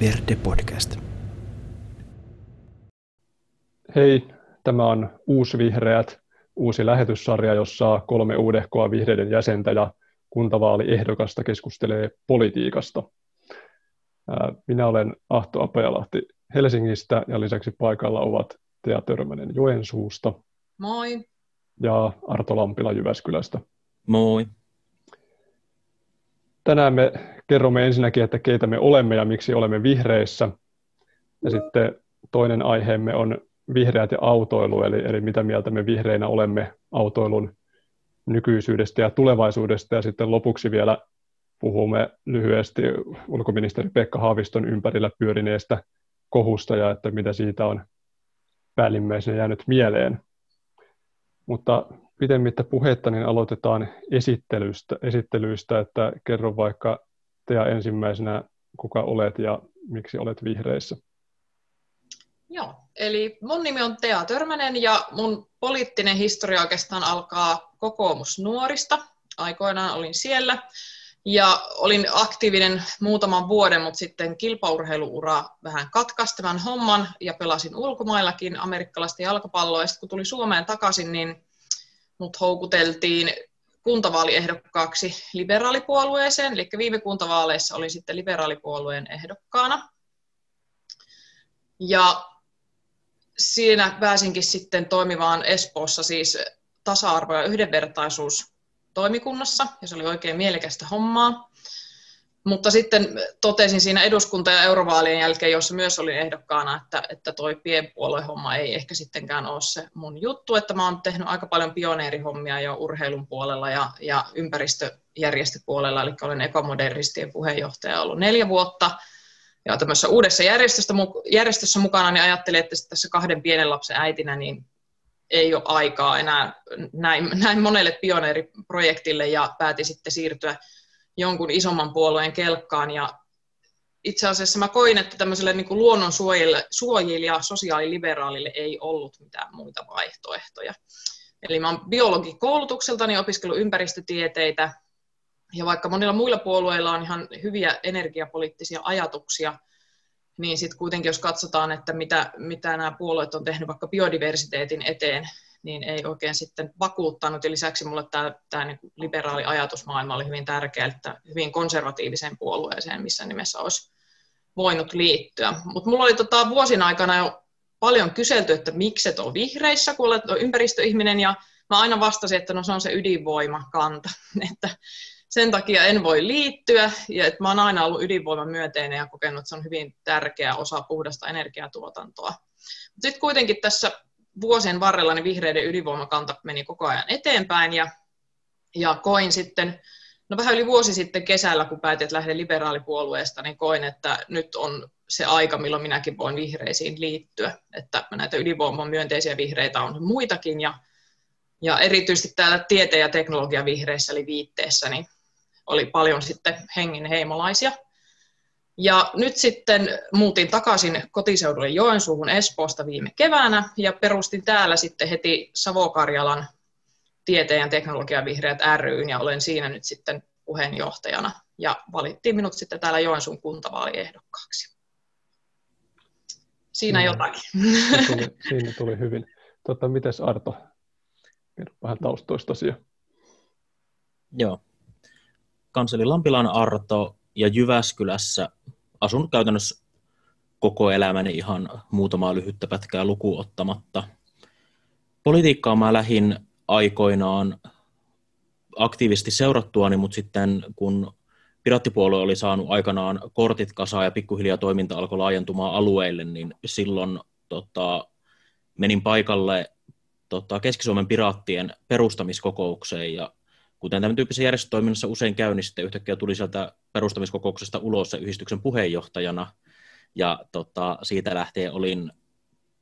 Verde Podcast. Hei, tämä on Uusi Vihreät, uusi lähetyssarja, jossa kolme uudehkoa vihreiden jäsentä ja kuntavaaliehdokasta keskustelee politiikasta. Minä olen Ahto Apajalahti Helsingistä ja lisäksi paikalla ovat Tea Törmänen Joensuusta. Moi. Ja Arto Lampila Jyväskylästä. Moi. Tänään me kerromme ensinnäkin, että keitä me olemme ja miksi olemme vihreissä. Ja sitten toinen aiheemme on vihreät ja autoilu, eli, eli mitä mieltä me vihreinä olemme autoilun nykyisyydestä ja tulevaisuudesta. Ja sitten lopuksi vielä puhumme lyhyesti ulkoministeri Pekka Haaviston ympärillä pyörineestä kohusta ja että mitä siitä on päällimmäisenä jäänyt mieleen. Mutta pitemmittä puhetta niin aloitetaan esittelystä, esittelyistä, että kerro vaikka Tea ensimmäisenä, kuka olet ja miksi olet vihreissä. Joo, eli mun nimi on Tea Törmänen ja mun poliittinen historia oikeastaan alkaa kokoomusnuorista. Aikoinaan olin siellä ja olin aktiivinen muutaman vuoden, mutta sitten kilpaurheiluura vähän katkaisi tämän homman ja pelasin ulkomaillakin amerikkalaista jalkapalloa. Ja sitten kun tuli Suomeen takaisin, niin mut houkuteltiin kuntavaaliehdokkaaksi liberaalipuolueeseen, eli viime kuntavaaleissa olin sitten liberaalipuolueen ehdokkaana. Ja siinä pääsinkin sitten toimimaan Espoossa siis tasa-arvo- ja yhdenvertaisuus toimikunnassa, ja se oli oikein mielekästä hommaa. Mutta sitten totesin siinä eduskunta- ja eurovaalien jälkeen, jossa myös olin ehdokkaana, että, että toi pienpuoluehomma ei ehkä sittenkään ole se mun juttu, että mä oon tehnyt aika paljon pioneerihommia jo urheilun puolella ja, ja ympäristöjärjestöpuolella, eli olen ekomodernistien puheenjohtaja ollut neljä vuotta, ja tämmöisessä uudessa järjestössä, järjestössä mukana, niin ajattelin, että tässä kahden pienen lapsen äitinä, niin ei ole aikaa enää näin, näin monelle pioneeriprojektille, ja päätin sitten siirtyä jonkun isomman puolueen kelkkaan ja itse asiassa mä koin, että tämmöiselle niin kuin luonnonsuojilija sosiaaliliberaalille ei ollut mitään muita vaihtoehtoja. Eli mä oon biologikoulutukseltani opiskellut ympäristötieteitä, ja vaikka monilla muilla puolueilla on ihan hyviä energiapoliittisia ajatuksia, niin sitten kuitenkin jos katsotaan, että mitä, mitä nämä puolueet on tehnyt vaikka biodiversiteetin eteen, niin ei oikein sitten vakuuttanut. Ja lisäksi mulle tämä, tämä niin liberaali ajatusmaailma oli hyvin tärkeä, että hyvin konservatiiviseen puolueeseen, missä nimessä olisi voinut liittyä. Mutta mulla oli tota vuosien aikana jo paljon kyselty, että miksi et ole vihreissä, kun olet ympäristöihminen, ja mä aina vastasin, että no se on se ydinvoimakanta, että sen takia en voi liittyä, ja että mä oon aina ollut ydinvoimamyönteinen ja kokenut, että se on hyvin tärkeä osa puhdasta energiatuotantoa. Sitten kuitenkin tässä vuosien varrella niin vihreiden ydinvoimakanta meni koko ajan eteenpäin ja, ja koin sitten, no vähän yli vuosi sitten kesällä, kun päätin, että lähden liberaalipuolueesta, niin koin, että nyt on se aika, milloin minäkin voin vihreisiin liittyä. Että näitä ydinvoiman myönteisiä vihreitä on muitakin ja, ja erityisesti täällä tieteen ja teknologian vihreissä eli viitteessä, niin oli paljon sitten hengen heimolaisia. Ja nyt sitten muutin takaisin kotiseudulle Joensuuhun Espoosta viime keväänä ja perustin täällä sitten heti Savo-Karjalan tieteen ja teknologian vihreät ryn ja olen siinä nyt sitten puheenjohtajana ja valittiin minut sitten täällä Joensuun kuntavaaliehdokkaaksi. Siinä no, jotakin. Siinä tuli, siinä tuli hyvin. Tota, mites Arto? Kerro vähän taustoista Joo. Kanseli Lampilan Arto ja Jyväskylässä asun käytännössä koko elämäni ihan muutamaa lyhyttä pätkää lukuottamatta. Politiikkaa mä lähin aikoinaan aktiivisesti seurattuani, mutta sitten kun Pirattipuolue oli saanut aikanaan kortit kasaan ja pikkuhiljaa toiminta alkoi laajentumaan alueille, niin silloin tota, menin paikalle tota, Keski-Suomen piraattien perustamiskokoukseen ja kuten tämän tyyppisessä järjestötoiminnassa usein käy, niin sitten yhtäkkiä tuli sieltä perustamiskokouksesta ulos se yhdistyksen puheenjohtajana, ja tota, siitä lähtien olin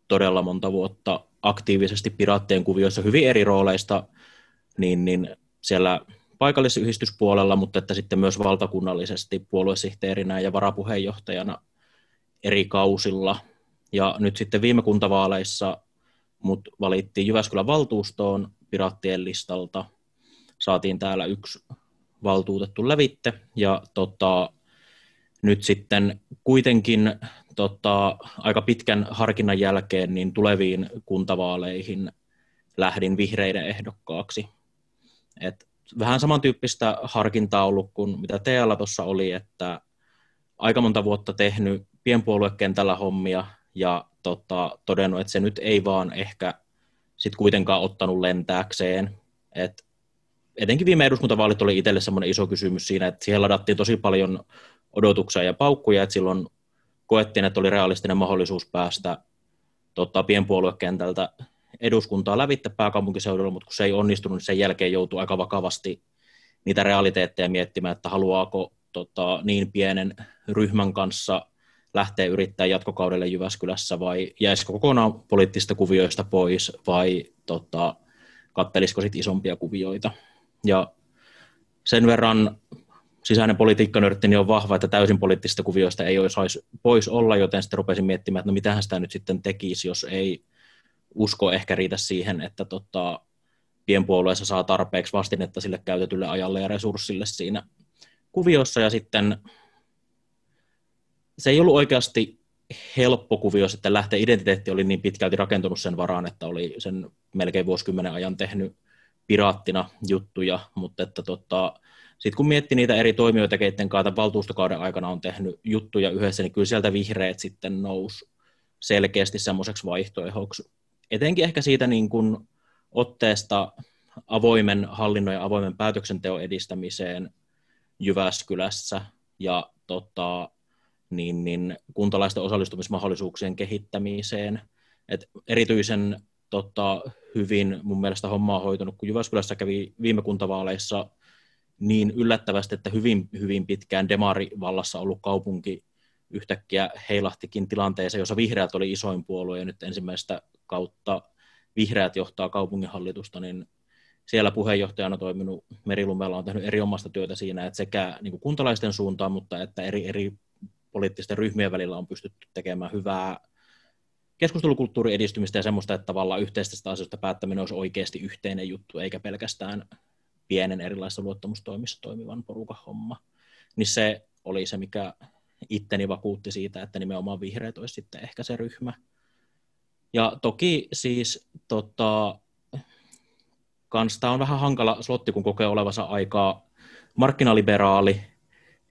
todella monta vuotta aktiivisesti piraattien kuvioissa hyvin eri rooleista, niin, niin siellä paikallisyhdistyspuolella, mutta että sitten myös valtakunnallisesti puoluesihteerinä ja varapuheenjohtajana eri kausilla. Ja nyt sitten viime kuntavaaleissa mut valittiin Jyväskylän valtuustoon piraattien listalta saatiin täällä yksi valtuutettu lävitte, ja tota, nyt sitten kuitenkin tota, aika pitkän harkinnan jälkeen niin tuleviin kuntavaaleihin lähdin vihreiden ehdokkaaksi. Et vähän samantyyppistä harkintaa ollut kuin mitä Tealla tuossa oli, että aika monta vuotta tehnyt pienpuoluekentällä hommia ja tota, todennut, että se nyt ei vaan ehkä sit kuitenkaan ottanut lentääkseen. Et etenkin viime eduskuntavaalit oli itselle semmoinen iso kysymys siinä, että siellä ladattiin tosi paljon odotuksia ja paukkuja, että silloin koettiin, että oli realistinen mahdollisuus päästä tota, pienpuoluekentältä eduskuntaa lävitte pääkaupunkiseudulla, mutta kun se ei onnistunut, niin sen jälkeen joutui aika vakavasti niitä realiteetteja miettimään, että haluaako tota, niin pienen ryhmän kanssa lähteä yrittämään jatkokaudelle Jyväskylässä vai jäisikö kokonaan poliittista kuvioista pois vai tota, kattelisiko sitten isompia kuvioita. Ja sen verran sisäinen politiikkanörtti niin on vahva, että täysin poliittisista kuvioista ei saisi pois olla, joten sitten rupesin miettimään, että no mitähän sitä nyt sitten tekisi, jos ei usko ehkä riitä siihen, että tota, pienpuolueessa saa tarpeeksi vastinetta sille käytetylle ajalle ja resurssille siinä kuviossa, ja sitten se ei ollut oikeasti helppo kuvio sitten lähteä. Identiteetti oli niin pitkälti rakentunut sen varaan, että oli sen melkein vuosikymmenen ajan tehnyt piraattina juttuja, mutta että tota, sitten kun miettii niitä eri toimijoita, keiden kanssa valtuustokauden aikana on tehnyt juttuja yhdessä, niin kyllä sieltä vihreät sitten nousi selkeästi semmoiseksi vaihtoehdoksi. Etenkin ehkä siitä niin kuin otteesta avoimen hallinnon ja avoimen päätöksenteon edistämiseen Jyväskylässä ja tota, niin, niin kuntalaisten osallistumismahdollisuuksien kehittämiseen. Et erityisen tota, hyvin mun mielestä hommaa on hoitunut, kun Jyväskylässä kävi viime kuntavaaleissa niin yllättävästi, että hyvin, hyvin pitkään demarivallassa ollut kaupunki yhtäkkiä heilahtikin tilanteeseen, jossa vihreät oli isoin puolue ja nyt ensimmäistä kautta vihreät johtaa kaupunginhallitusta, niin siellä puheenjohtajana toiminut Merilumella on tehnyt eri omasta työtä siinä, että sekä niin kuin kuntalaisten suuntaan, mutta että eri, eri poliittisten ryhmien välillä on pystytty tekemään hyvää keskustelukulttuurin edistymistä ja semmoista, että tavallaan yhteistä asioista päättäminen olisi oikeasti yhteinen juttu, eikä pelkästään pienen erilaisissa luottamustoimissa toimivan porukan homma. Niin se oli se, mikä itteni vakuutti siitä, että nimenomaan vihreät olisi sitten ehkä se ryhmä. Ja toki siis tota, kans tämä on vähän hankala slotti, kun kokee olevansa aikaa markkinaliberaali,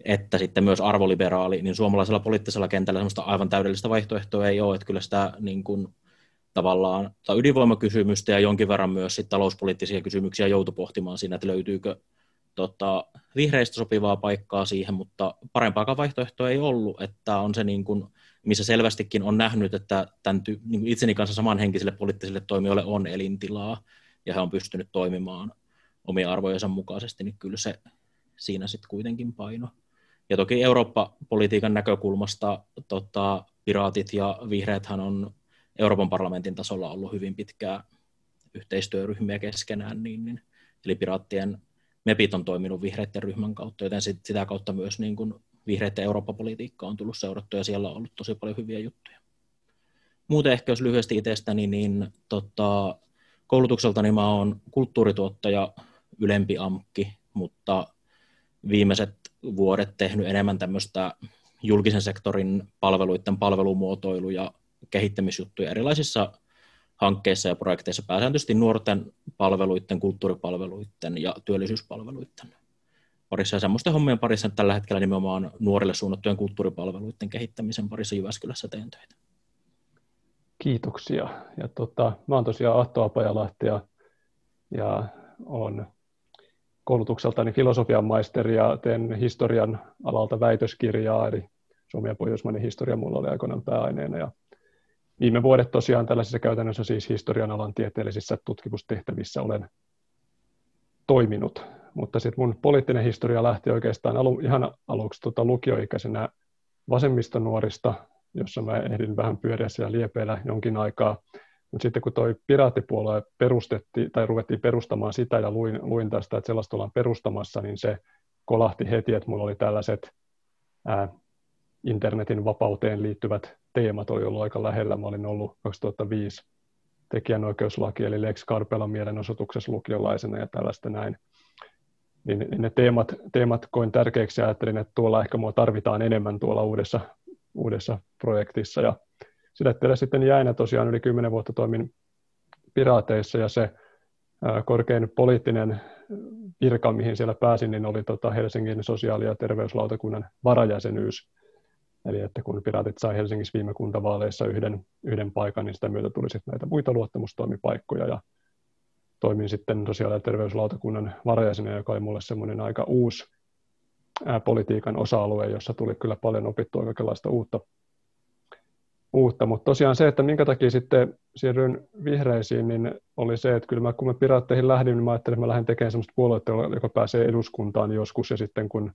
että sitten myös arvoliberaali, niin suomalaisella poliittisella kentällä sellaista aivan täydellistä vaihtoehtoa ei ole, että kyllä sitä niin kuin, tavallaan tai ydinvoimakysymystä ja jonkin verran myös sit talouspoliittisia kysymyksiä joutui pohtimaan siinä, että löytyykö tota, vihreistä sopivaa paikkaa siihen, mutta parempaakaan vaihtoehtoa ei ollut, että on se niin kuin, missä selvästikin on nähnyt, että tämän ty- niin itseni kanssa samanhenkisille poliittisille toimijoille on elintilaa, ja he on pystynyt toimimaan omia arvojensa mukaisesti, niin kyllä se siinä sitten kuitenkin paino. Ja toki Eurooppa-politiikan näkökulmasta tota, piraatit ja vihreäthän on Euroopan parlamentin tasolla ollut hyvin pitkää yhteistyöryhmiä keskenään, niin, niin, eli piraattien MEPit on toiminut vihreiden ryhmän kautta, joten sit, sitä kautta myös niin kuin vihreiden Eurooppa-politiikka on tullut seurattua ja siellä on ollut tosi paljon hyviä juttuja. Muuten ehkä jos lyhyesti itsestäni, niin tota, koulutukseltani mä oon kulttuurituottaja, ylempi amkki, mutta viimeiset vuodet tehnyt enemmän tämmöistä julkisen sektorin palveluiden palvelumuotoilu- ja kehittämisjuttuja erilaisissa hankkeissa ja projekteissa, pääsääntöisesti nuorten palveluiden, kulttuuripalveluiden ja työllisyyspalveluiden parissa ja semmoisten hommien parissa tällä hetkellä nimenomaan nuorille suunnattujen kulttuuripalveluiden kehittämisen parissa Jyväskylässä teen töitä. Kiitoksia. Ja tota, mä oon tosiaan Ahto Apajalahti ja, ja olen koulutukseltani filosofian maisteri ja teen historian alalta väitöskirjaa, eli Suomi ja Pohjoismainen historia mulla oli aikoinaan pääaineena. Ja viime vuodet tosiaan tällaisissa käytännössä siis historian alan tieteellisissä tutkimustehtävissä olen toiminut. Mutta sitten mun poliittinen historia lähti oikeastaan alu, ihan aluksi tota lukioikäisenä vasemmistonuorista, jossa mä ehdin vähän pyöriä siellä liepeillä jonkin aikaa. Mutta sitten kun toi piraattipuolue perustettiin tai ruvettiin perustamaan sitä ja luin, luin tästä, että sellaista ollaan perustamassa, niin se kolahti heti, että mulla oli tällaiset ää, internetin vapauteen liittyvät teemat oli ollut aika lähellä. Mä olin ollut 2005 tekijänoikeuslaki eli Lex Carpella mielenosoituksessa lukiolaisena ja tällaista näin. niin, ne teemat, teemat koin tärkeäksi ja ajattelin, että tuolla ehkä mua tarvitaan enemmän tuolla uudessa, uudessa projektissa. Ja sille sitten jäinä tosiaan yli kymmenen vuotta toimin piraateissa ja se korkein poliittinen virka, mihin siellä pääsin, niin oli tota Helsingin sosiaali- ja terveyslautakunnan varajäsenyys. Eli että kun piraatit sai Helsingissä viime kuntavaaleissa yhden, yhden paikan, niin sitä myötä tuli sitten näitä muita luottamustoimipaikkoja. Ja toimin sitten sosiaali- ja terveyslautakunnan varajäsenä, joka oli mulle semmoinen aika uusi politiikan osa-alue, jossa tuli kyllä paljon opittua kaikenlaista uutta. Uutta. Mutta tosiaan se, että minkä takia sitten siirryin vihreisiin, niin oli se, että kyllä mä, kun mä piraatteihin lähdin, niin mä ajattelin, että mä lähden tekemään semmoista puoluetta, joka pääsee eduskuntaan joskus, ja sitten kun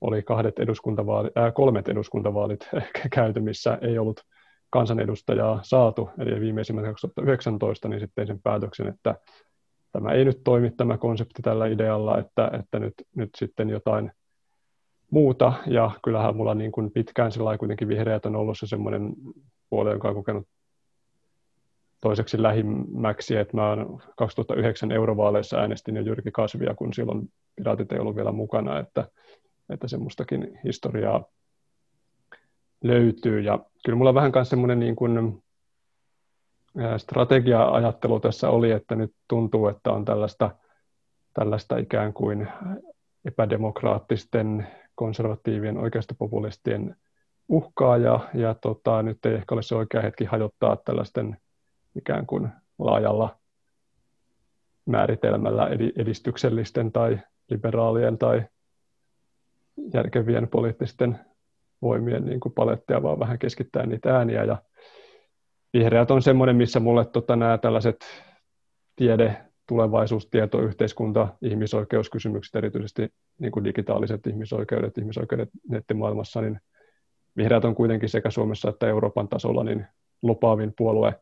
oli kahdet eduskuntavaalit, äh, kolmet eduskuntavaalit käyty, missä ei ollut kansanedustajaa saatu, eli viimeisimmät 2019, niin sitten sen päätöksen, että tämä ei nyt toimi tämä konsepti tällä idealla, että, että nyt, nyt sitten jotain muuta, ja kyllähän mulla niin kuin pitkään sillä kuitenkin vihreät on ollut se semmoinen puolue, joka on kokenut toiseksi lähimmäksi, että mä 2009 eurovaaleissa äänestin jo Jyrki Kasvia, kun silloin piraatit ei ollut vielä mukana, että, että semmoistakin historiaa löytyy. Ja kyllä mulla vähän myös semmoinen niin kuin strategia-ajattelu tässä oli, että nyt tuntuu, että on tällaista, tällaista ikään kuin epädemokraattisten konservatiivien oikeistopopulistien uhkaa ja, ja tota, nyt ei ehkä ole se oikea hetki hajottaa tällaisten ikään kuin laajalla määritelmällä edistyksellisten tai liberaalien tai järkevien poliittisten voimien niin kuin palettia, vaan vähän keskittää niitä ääniä. Ja vihreät on semmoinen, missä mulle tota, nämä tällaiset tiede, tulevaisuus, tieto, yhteiskunta, ihmisoikeuskysymykset, erityisesti niin kuin digitaaliset ihmisoikeudet, ihmisoikeudet nettimaailmassa, niin vihreät on kuitenkin sekä Suomessa että Euroopan tasolla niin lupaavin puolue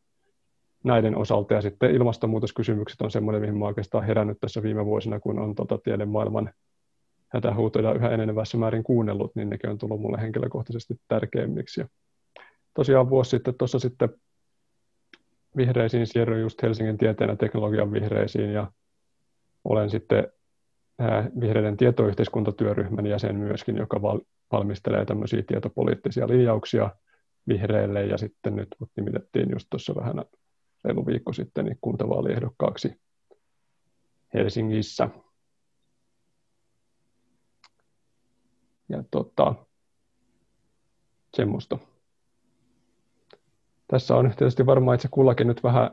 näiden osalta. Ja sitten ilmastonmuutoskysymykset on semmoinen, mihin mä oikeastaan herännyt tässä viime vuosina, kun on tota tiedemaailman hätähuutoja yhä enenevässä määrin kuunnellut, niin nekin on tullut mulle henkilökohtaisesti tärkeimmiksi. Ja tosiaan vuosi sitten tuossa sitten vihreisiin siirryin just Helsingin tieteen ja teknologian vihreisiin ja olen sitten vihreiden tietoyhteiskuntatyöryhmän jäsen myöskin, joka valmistelee tämmöisiä tietopoliittisia linjauksia vihreille ja sitten nyt mut nimitettiin just tuossa vähän reilu viikko sitten niin kuntavaaliehdokkaaksi Helsingissä. Ja tota, semmoista. Tässä on tietysti varmaan itse kullakin nyt vähän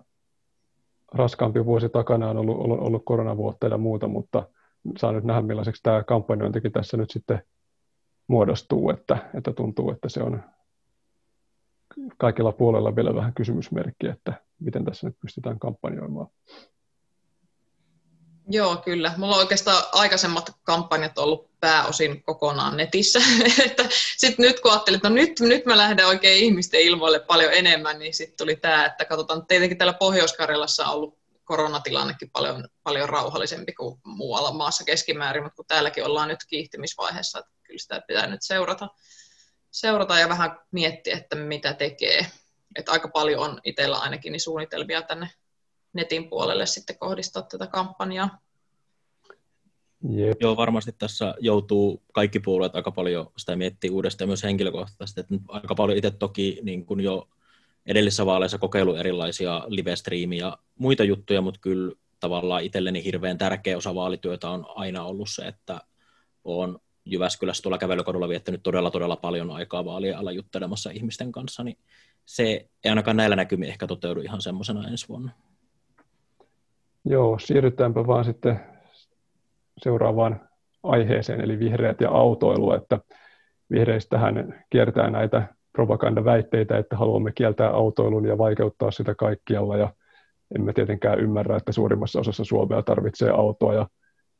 raskaampi vuosi takana on ollut, ollut, ollut koronavuotta ja muuta, mutta saa nyt nähdä millaiseksi tämä kampanjointikin tässä nyt sitten muodostuu, että, että tuntuu, että se on kaikilla puolella vielä vähän kysymysmerkki, että miten tässä nyt pystytään kampanjoimaan. Joo, kyllä. Mulla on oikeastaan aikaisemmat kampanjat ollut pääosin kokonaan netissä. sitten nyt kun ajattelin, että no nyt, nyt mä lähden oikein ihmisten ilmoille paljon enemmän, niin sitten tuli tämä, että katsotaan, tietenkin täällä Pohjois-Karjalassa on ollut koronatilannekin paljon, paljon rauhallisempi kuin muualla maassa keskimäärin, mutta kun täälläkin ollaan nyt kiihtymisvaiheessa, että kyllä sitä pitää nyt seurata, seurata ja vähän miettiä, että mitä tekee. Että aika paljon on itsellä ainakin niin suunnitelmia tänne netin puolelle sitten kohdistaa tätä kampanjaa. Jep. Joo, varmasti tässä joutuu kaikki puolueet aika paljon sitä miettiä uudestaan myös henkilökohtaisesti. Että aika paljon itse toki niin kuin jo edellisissä vaaleissa kokeilu erilaisia live ja muita juttuja, mutta kyllä tavallaan itselleni hirveän tärkeä osa vaalityötä on aina ollut se, että olen Jyväskylässä tuolla kävelykadulla viettänyt todella todella paljon aikaa vaalien alla juttelemassa ihmisten kanssa, niin se ei ainakaan näillä näkymin ehkä toteudu ihan semmoisena ensi vuonna. Joo, siirrytäänpä vaan sitten seuraavaan aiheeseen, eli vihreät ja autoilu, että vihreistähän kiertää näitä propagandaväitteitä, että haluamme kieltää autoilun ja vaikeuttaa sitä kaikkialla, ja emme tietenkään ymmärrä, että suurimmassa osassa Suomea tarvitsee autoa ja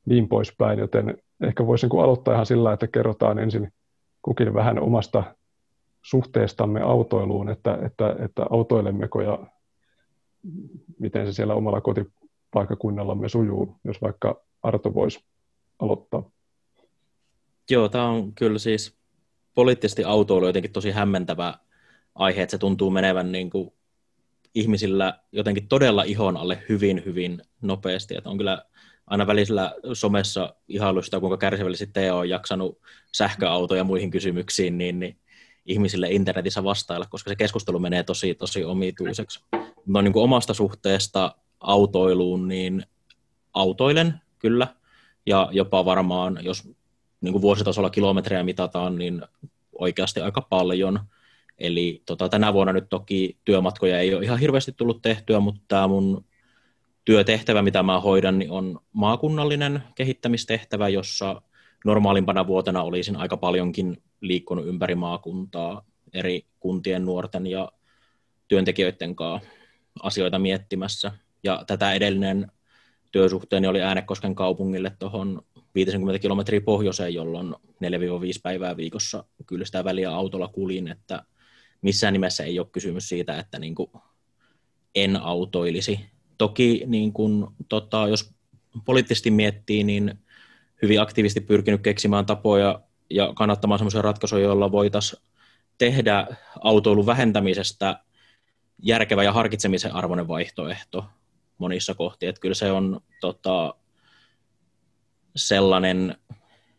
niin poispäin, joten ehkä voisin aloittaa ihan sillä, että kerrotaan ensin kukin vähän omasta suhteestamme autoiluun, että, että, että autoilemmeko ja miten se siellä omalla kotipaikakunnallamme sujuu, jos vaikka Arto voisi aloittaa. Joo, tämä on kyllä siis poliittisesti autoilu jotenkin tosi hämmentävä aihe, että se tuntuu menevän niin kuin ihmisillä jotenkin todella ihon alle hyvin, hyvin nopeasti. Että on kyllä aina välisellä somessa ihailusta, kuinka kärsivällisesti Teo on jaksanut sähköautoja ja muihin kysymyksiin, niin, niin ihmisille internetissä vastailla, koska se keskustelu menee tosi, tosi omituiseksi. No niin kuin omasta suhteesta autoiluun, niin autoilen kyllä, ja jopa varmaan, jos niin kuin vuositasolla kilometrejä mitataan, niin oikeasti aika paljon. Eli tota, tänä vuonna nyt toki työmatkoja ei ole ihan hirveästi tullut tehtyä, mutta tämä mun työtehtävä, mitä mä hoidan, niin on maakunnallinen kehittämistehtävä, jossa normaalimpana vuotena olisin aika paljonkin liikkunut ympäri maakuntaa eri kuntien nuorten ja työntekijöiden kanssa asioita miettimässä. Ja tätä edellinen työsuhteeni oli Äänekosken kaupungille tuohon 50 kilometriä pohjoiseen, jolloin 4-5 päivää viikossa kyllä sitä väliä autolla kulin, että missään nimessä ei ole kysymys siitä, että niin kuin en autoilisi. Toki niin kuin, tota, jos poliittisesti miettii, niin hyvin aktiivisesti pyrkinyt keksimään tapoja ja kannattamaan sellaisia ratkaisuja, joilla voitaisiin tehdä autoilun vähentämisestä järkevä ja harkitsemisen arvoinen vaihtoehto monissa kohti. Että kyllä se on tota, sellainen,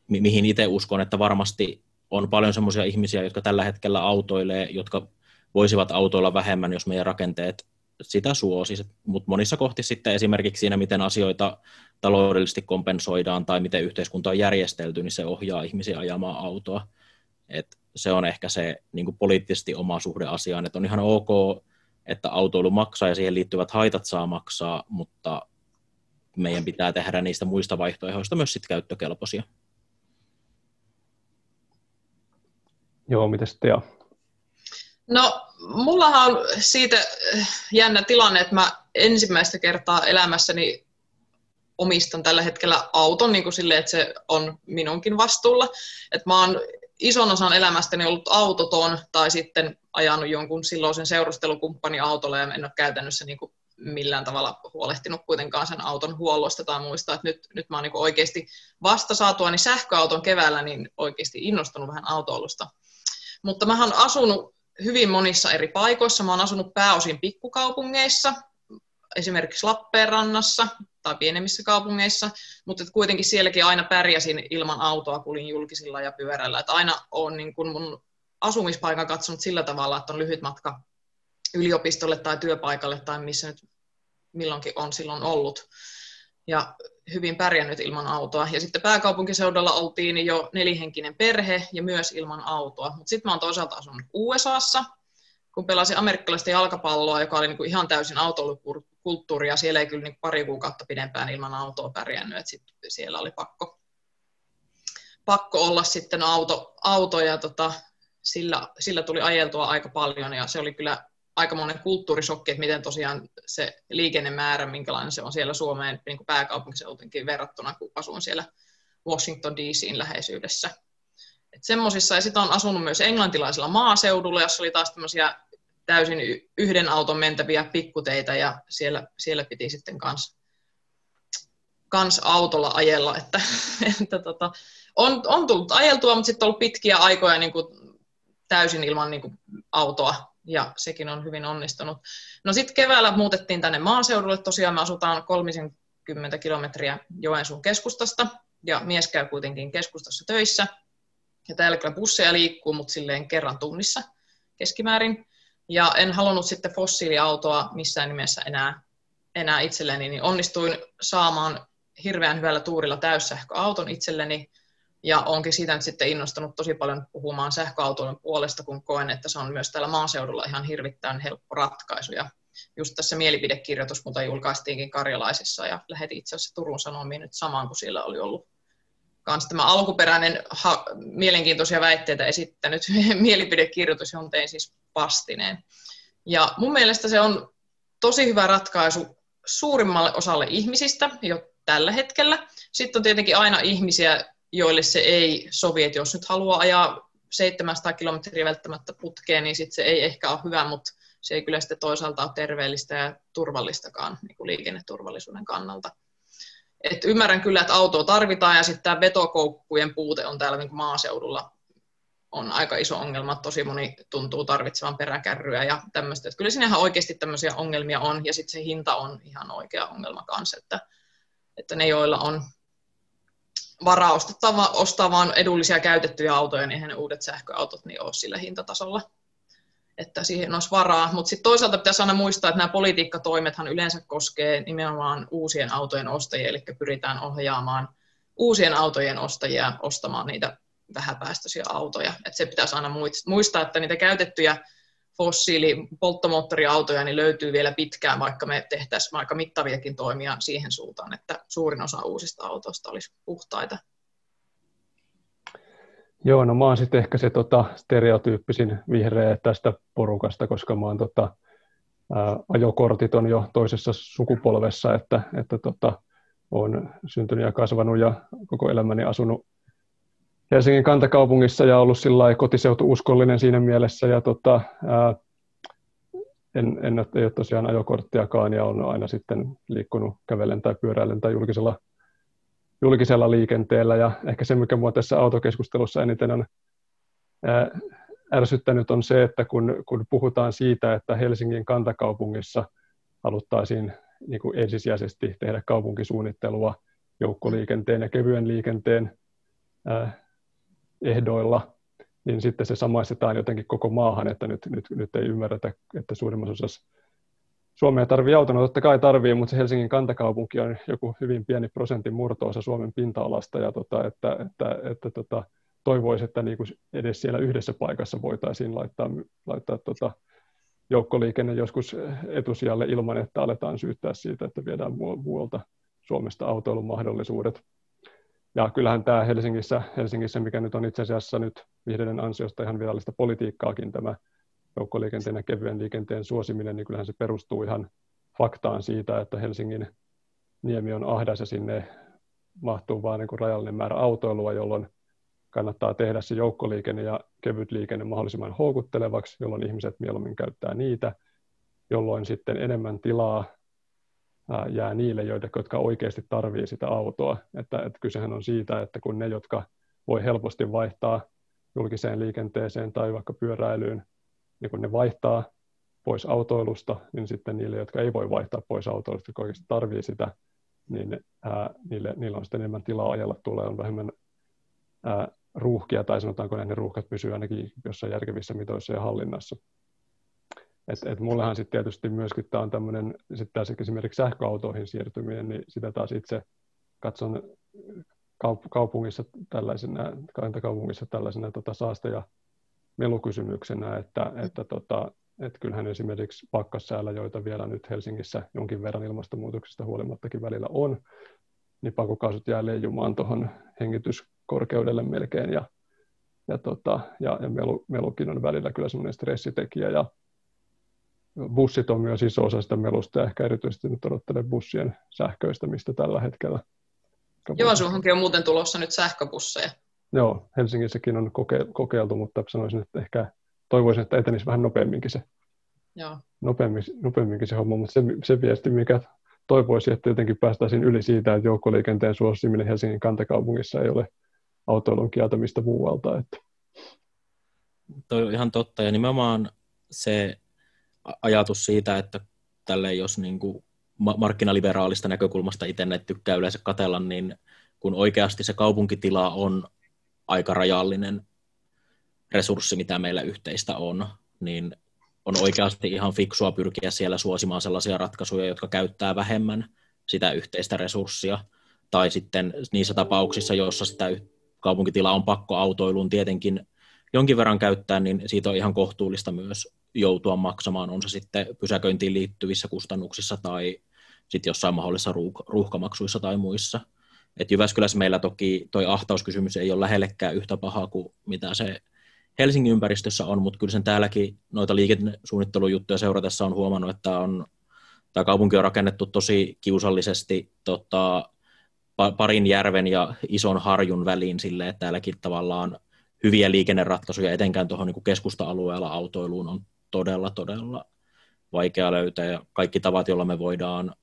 mi- mihin itse uskon, että varmasti on paljon sellaisia ihmisiä, jotka tällä hetkellä autoilee, jotka voisivat autoilla vähemmän, jos meidän rakenteet sitä suosisi, mutta monissa kohti sitten esimerkiksi siinä, miten asioita taloudellisesti kompensoidaan tai miten yhteiskunta on järjestelty, niin se ohjaa ihmisiä ajamaan autoa. Et se on ehkä se niin kuin poliittisesti oma suhde asiaan, että on ihan ok, että autoilu maksaa ja siihen liittyvät haitat saa maksaa, mutta meidän pitää tehdä niistä muista vaihtoehdoista myös sitten käyttökelpoisia. Joo, miten Tea? No, mullahan on siitä eh, jännä tilanne, että mä ensimmäistä kertaa elämässäni omistan tällä hetkellä auton niin kuin silleen, että se on minunkin vastuulla. Että mä oon ison osan elämästäni ollut autoton tai sitten ajanut jonkun silloisen seurustelukumppanin autolla ja en ole käytännössä niin kuin millään tavalla huolehtinut kuitenkaan sen auton huollosta tai muista, että nyt, nyt mä oon niin oikeasti vasta saatua niin sähköauton keväällä niin oikeasti innostunut vähän autoilusta. Mutta mä oon asunut hyvin monissa eri paikoissa. Mä oon asunut pääosin pikkukaupungeissa, esimerkiksi Lappeenrannassa tai pienemmissä kaupungeissa, mutta kuitenkin sielläkin aina pärjäsin ilman autoa, kulin julkisilla ja pyörällä. Että aina on niin kun mun asumispaikan katsonut sillä tavalla, että on lyhyt matka yliopistolle tai työpaikalle tai missä nyt milloinkin on silloin ollut. Ja hyvin pärjännyt ilman autoa. Ja sitten pääkaupunkiseudulla oltiin jo nelihenkinen perhe ja myös ilman autoa. Mutta sitten mä oon toisaalta asunut USAssa, kun pelasin amerikkalaista jalkapalloa, joka oli niinku ihan täysin autoilukulttuuri, ja siellä ei kyllä niinku pari kuukautta pidempään ilman autoa pärjännyt, että sitten siellä oli pakko, pakko olla sitten auto, auto ja tota, sillä, sillä tuli ajeltua aika paljon, ja se oli kyllä aikamoinen kulttuurisokki, että miten tosiaan se liikennemäärä, minkälainen se on siellä Suomeen niin kuin pääkaupunkiseutinkin verrattuna, kun asun siellä Washington DCin läheisyydessä. Semmoisissa, ja sitten on asunut myös englantilaisilla maaseudulla, jossa oli taas tämmöisiä täysin yhden auton mentäviä pikkuteitä, ja siellä, siellä piti sitten kans, kans autolla ajella, että, että tota, on, on tullut ajeltua, mutta sitten on ollut pitkiä aikoja niin kuin täysin ilman niin kuin autoa ja sekin on hyvin onnistunut. No sitten keväällä muutettiin tänne maaseudulle, tosiaan me asutaan 30 kilometriä Joensuun keskustasta, ja mies käy kuitenkin keskustassa töissä, ja täällä kyllä busseja liikkuu, mutta silleen kerran tunnissa keskimäärin, ja en halunnut sitten fossiiliautoa missään nimessä enää, enää itselleni, niin onnistuin saamaan hirveän hyvällä tuurilla täyssähköauton itselleni, ja onkin siitä nyt sitten innostunut tosi paljon puhumaan sähköautoilun puolesta, kun koen, että se on myös täällä maaseudulla ihan hirvittävän helppo ratkaisu. Ja just tässä mielipidekirjoitus, mutta julkaistiinkin Karjalaisissa ja lähetin itse asiassa Turun Sanomiin nyt samaan, kun siellä oli ollut myös tämä alkuperäinen ha- mielenkiintoisia väitteitä esittänyt mielipidekirjoitus, johon tein siis vastineen. Ja mun mielestä se on tosi hyvä ratkaisu suurimmalle osalle ihmisistä jo tällä hetkellä. Sitten on tietenkin aina ihmisiä, joille se ei sovi, että jos nyt haluaa ajaa 700 kilometriä välttämättä putkeen, niin sitten se ei ehkä ole hyvä, mutta se ei kyllä sitten toisaalta ole terveellistä ja turvallistakaan niin kuin liikenneturvallisuuden kannalta. Et ymmärrän kyllä, että autoa tarvitaan ja sitten tämä vetokoukkujen puute on täällä niin kuin maaseudulla on aika iso ongelma. Tosi moni tuntuu tarvitsevan peräkärryä ja tämmöistä. Että kyllä siinä ihan oikeasti tämmöisiä ongelmia on ja sitten se hinta on ihan oikea ongelma kanssa. Että että ne, joilla on varaa ostaa, ostaa vaan edullisia käytettyjä autoja, niin eihän ne uudet sähköautot niin ole sillä hintatasolla, että siihen olisi varaa. Mutta sitten toisaalta pitäisi aina muistaa, että nämä politiikkatoimethan yleensä koskee nimenomaan uusien autojen ostajia, eli pyritään ohjaamaan uusien autojen ostajia ostamaan niitä vähäpäästöisiä autoja. Et se pitäisi aina muistaa, että niitä käytettyjä fossiilipolttomoottoriautoja niin löytyy vielä pitkään, vaikka me tehtäisiin aika mittaviakin toimia siihen suuntaan, että suurin osa uusista autoista olisi puhtaita. Joo, no mä oon sitten ehkä se tota, stereotyyppisin vihreä tästä porukasta, koska mä oon tota, ää, ajokortit on jo toisessa sukupolvessa, että, että tota, olen syntynyt ja kasvanut ja koko elämäni asunut Helsingin kantakaupungissa ja ollut sillä kotiseutu uskollinen siinä mielessä. Ja tota, ää, en, en ei ole tosiaan ajokorttiakaan ja on aina sitten liikkunut kävellen tai pyöräillen tai julkisella, julkisella liikenteellä. Ja ehkä se, mikä minua tässä autokeskustelussa eniten on ää, ärsyttänyt, on se, että kun, kun puhutaan siitä, että Helsingin kantakaupungissa haluttaisiin niin kuin ensisijaisesti tehdä kaupunkisuunnittelua joukkoliikenteen ja kevyen liikenteen ehdoilla, niin sitten se samaistetaan jotenkin koko maahan, että nyt, nyt, nyt ei ymmärretä, että suurimmassa osassa Suomea tarvii autona, totta kai tarvii, mutta se Helsingin kantakaupunki on joku hyvin pieni prosentin murtoosa Suomen pinta-alasta, ja tota, että, että, että tota, toivoisi, että niin kuin edes siellä yhdessä paikassa voitaisiin laittaa, laittaa tota, joukkoliikenne joskus etusijalle ilman, että aletaan syyttää siitä, että viedään muualta Suomesta autoilun mahdollisuudet. Ja kyllähän tämä Helsingissä, Helsingissä, mikä nyt on itse asiassa nyt vihreiden ansiosta ihan virallista politiikkaakin, tämä joukkoliikenteen ja kevyen liikenteen suosiminen, niin kyllähän se perustuu ihan faktaan siitä, että Helsingin niemi on ahdas ja sinne mahtuu vain niin rajallinen määrä autoilua, jolloin kannattaa tehdä se joukkoliikenne ja kevyt liikenne mahdollisimman houkuttelevaksi, jolloin ihmiset mieluummin käyttää niitä, jolloin sitten enemmän tilaa jää niille, jotka oikeasti tarvii sitä autoa. Että, että kysehän on siitä, että kun ne, jotka voi helposti vaihtaa julkiseen liikenteeseen tai vaikka pyöräilyyn, niin kun ne vaihtaa pois autoilusta, niin sitten niille, jotka ei voi vaihtaa pois autoilusta, jotka oikeasti tarvii sitä, niin ää, niille, niillä on sitten enemmän tilaa ajalla tulee, on vähemmän ää, ruuhkia, tai sanotaanko ne ruuhkat pysyy ainakin jossain järkevissä mitoissa ja hallinnassa. Et, et mullehan sitten tietysti myöskin tämä on tämmöinen, sitten esimerkiksi sähköautoihin siirtyminen, niin sitä taas itse katson kaup- kaupungissa tällaisena, kantakaupungissa tällaisena tota saaste- ja melukysymyksenä, että, että, tota, että kyllähän esimerkiksi pakkassäällä, joita vielä nyt Helsingissä jonkin verran ilmastonmuutoksesta huolimattakin välillä on, niin pakokaasut jää leijumaan tuohon hengityskorkeudelle melkein ja, ja, tota, ja, ja melu, melukin on välillä kyllä semmoinen stressitekijä ja bussit on myös iso osa sitä melusta ja ehkä erityisesti nyt odottelen bussien sähköistämistä tällä hetkellä. Joensuuhankin on muuten tulossa nyt sähköbusseja. Joo, Helsingissäkin on koke- kokeiltu, mutta sanoisin, että ehkä toivoisin, että etenisi vähän nopeamminkin se, Joo. Nopeammin, nopeamminkin se homma, mutta se, se viesti, mikä toivoisi, että jotenkin päästäisiin yli siitä, että joukkoliikenteen suosiminen Helsingin kantakaupungissa ei ole autoilun kieltämistä muualta. Että. Toi on ihan totta, ja nimenomaan se ajatus siitä, että tälle jos niin kuin markkinaliberaalista näkökulmasta itse näitä tykkää yleensä katella, niin kun oikeasti se kaupunkitila on aika rajallinen resurssi, mitä meillä yhteistä on, niin on oikeasti ihan fiksua pyrkiä siellä suosimaan sellaisia ratkaisuja, jotka käyttää vähemmän sitä yhteistä resurssia. Tai sitten niissä tapauksissa, joissa sitä kaupunkitila on pakko autoiluun tietenkin jonkin verran käyttää, niin siitä on ihan kohtuullista myös joutua maksamaan, on se sitten pysäköintiin liittyvissä kustannuksissa tai sitten jossain mahdollisissa ruuh- ruuhkamaksuissa tai muissa. Et Jyväskylässä meillä toki toi ahtauskysymys ei ole lähellekään yhtä paha kuin mitä se Helsingin ympäristössä on, mutta kyllä sen täälläkin noita liikennesuunnittelujuttuja seuratessa on huomannut, että on, tämä kaupunki on rakennettu tosi kiusallisesti tota, parin järven ja ison harjun väliin sille, että täälläkin tavallaan hyviä liikenneratkaisuja etenkään tuohon niin keskusta-alueella autoiluun on todella, todella vaikea löytää ja kaikki tavat, joilla me voidaan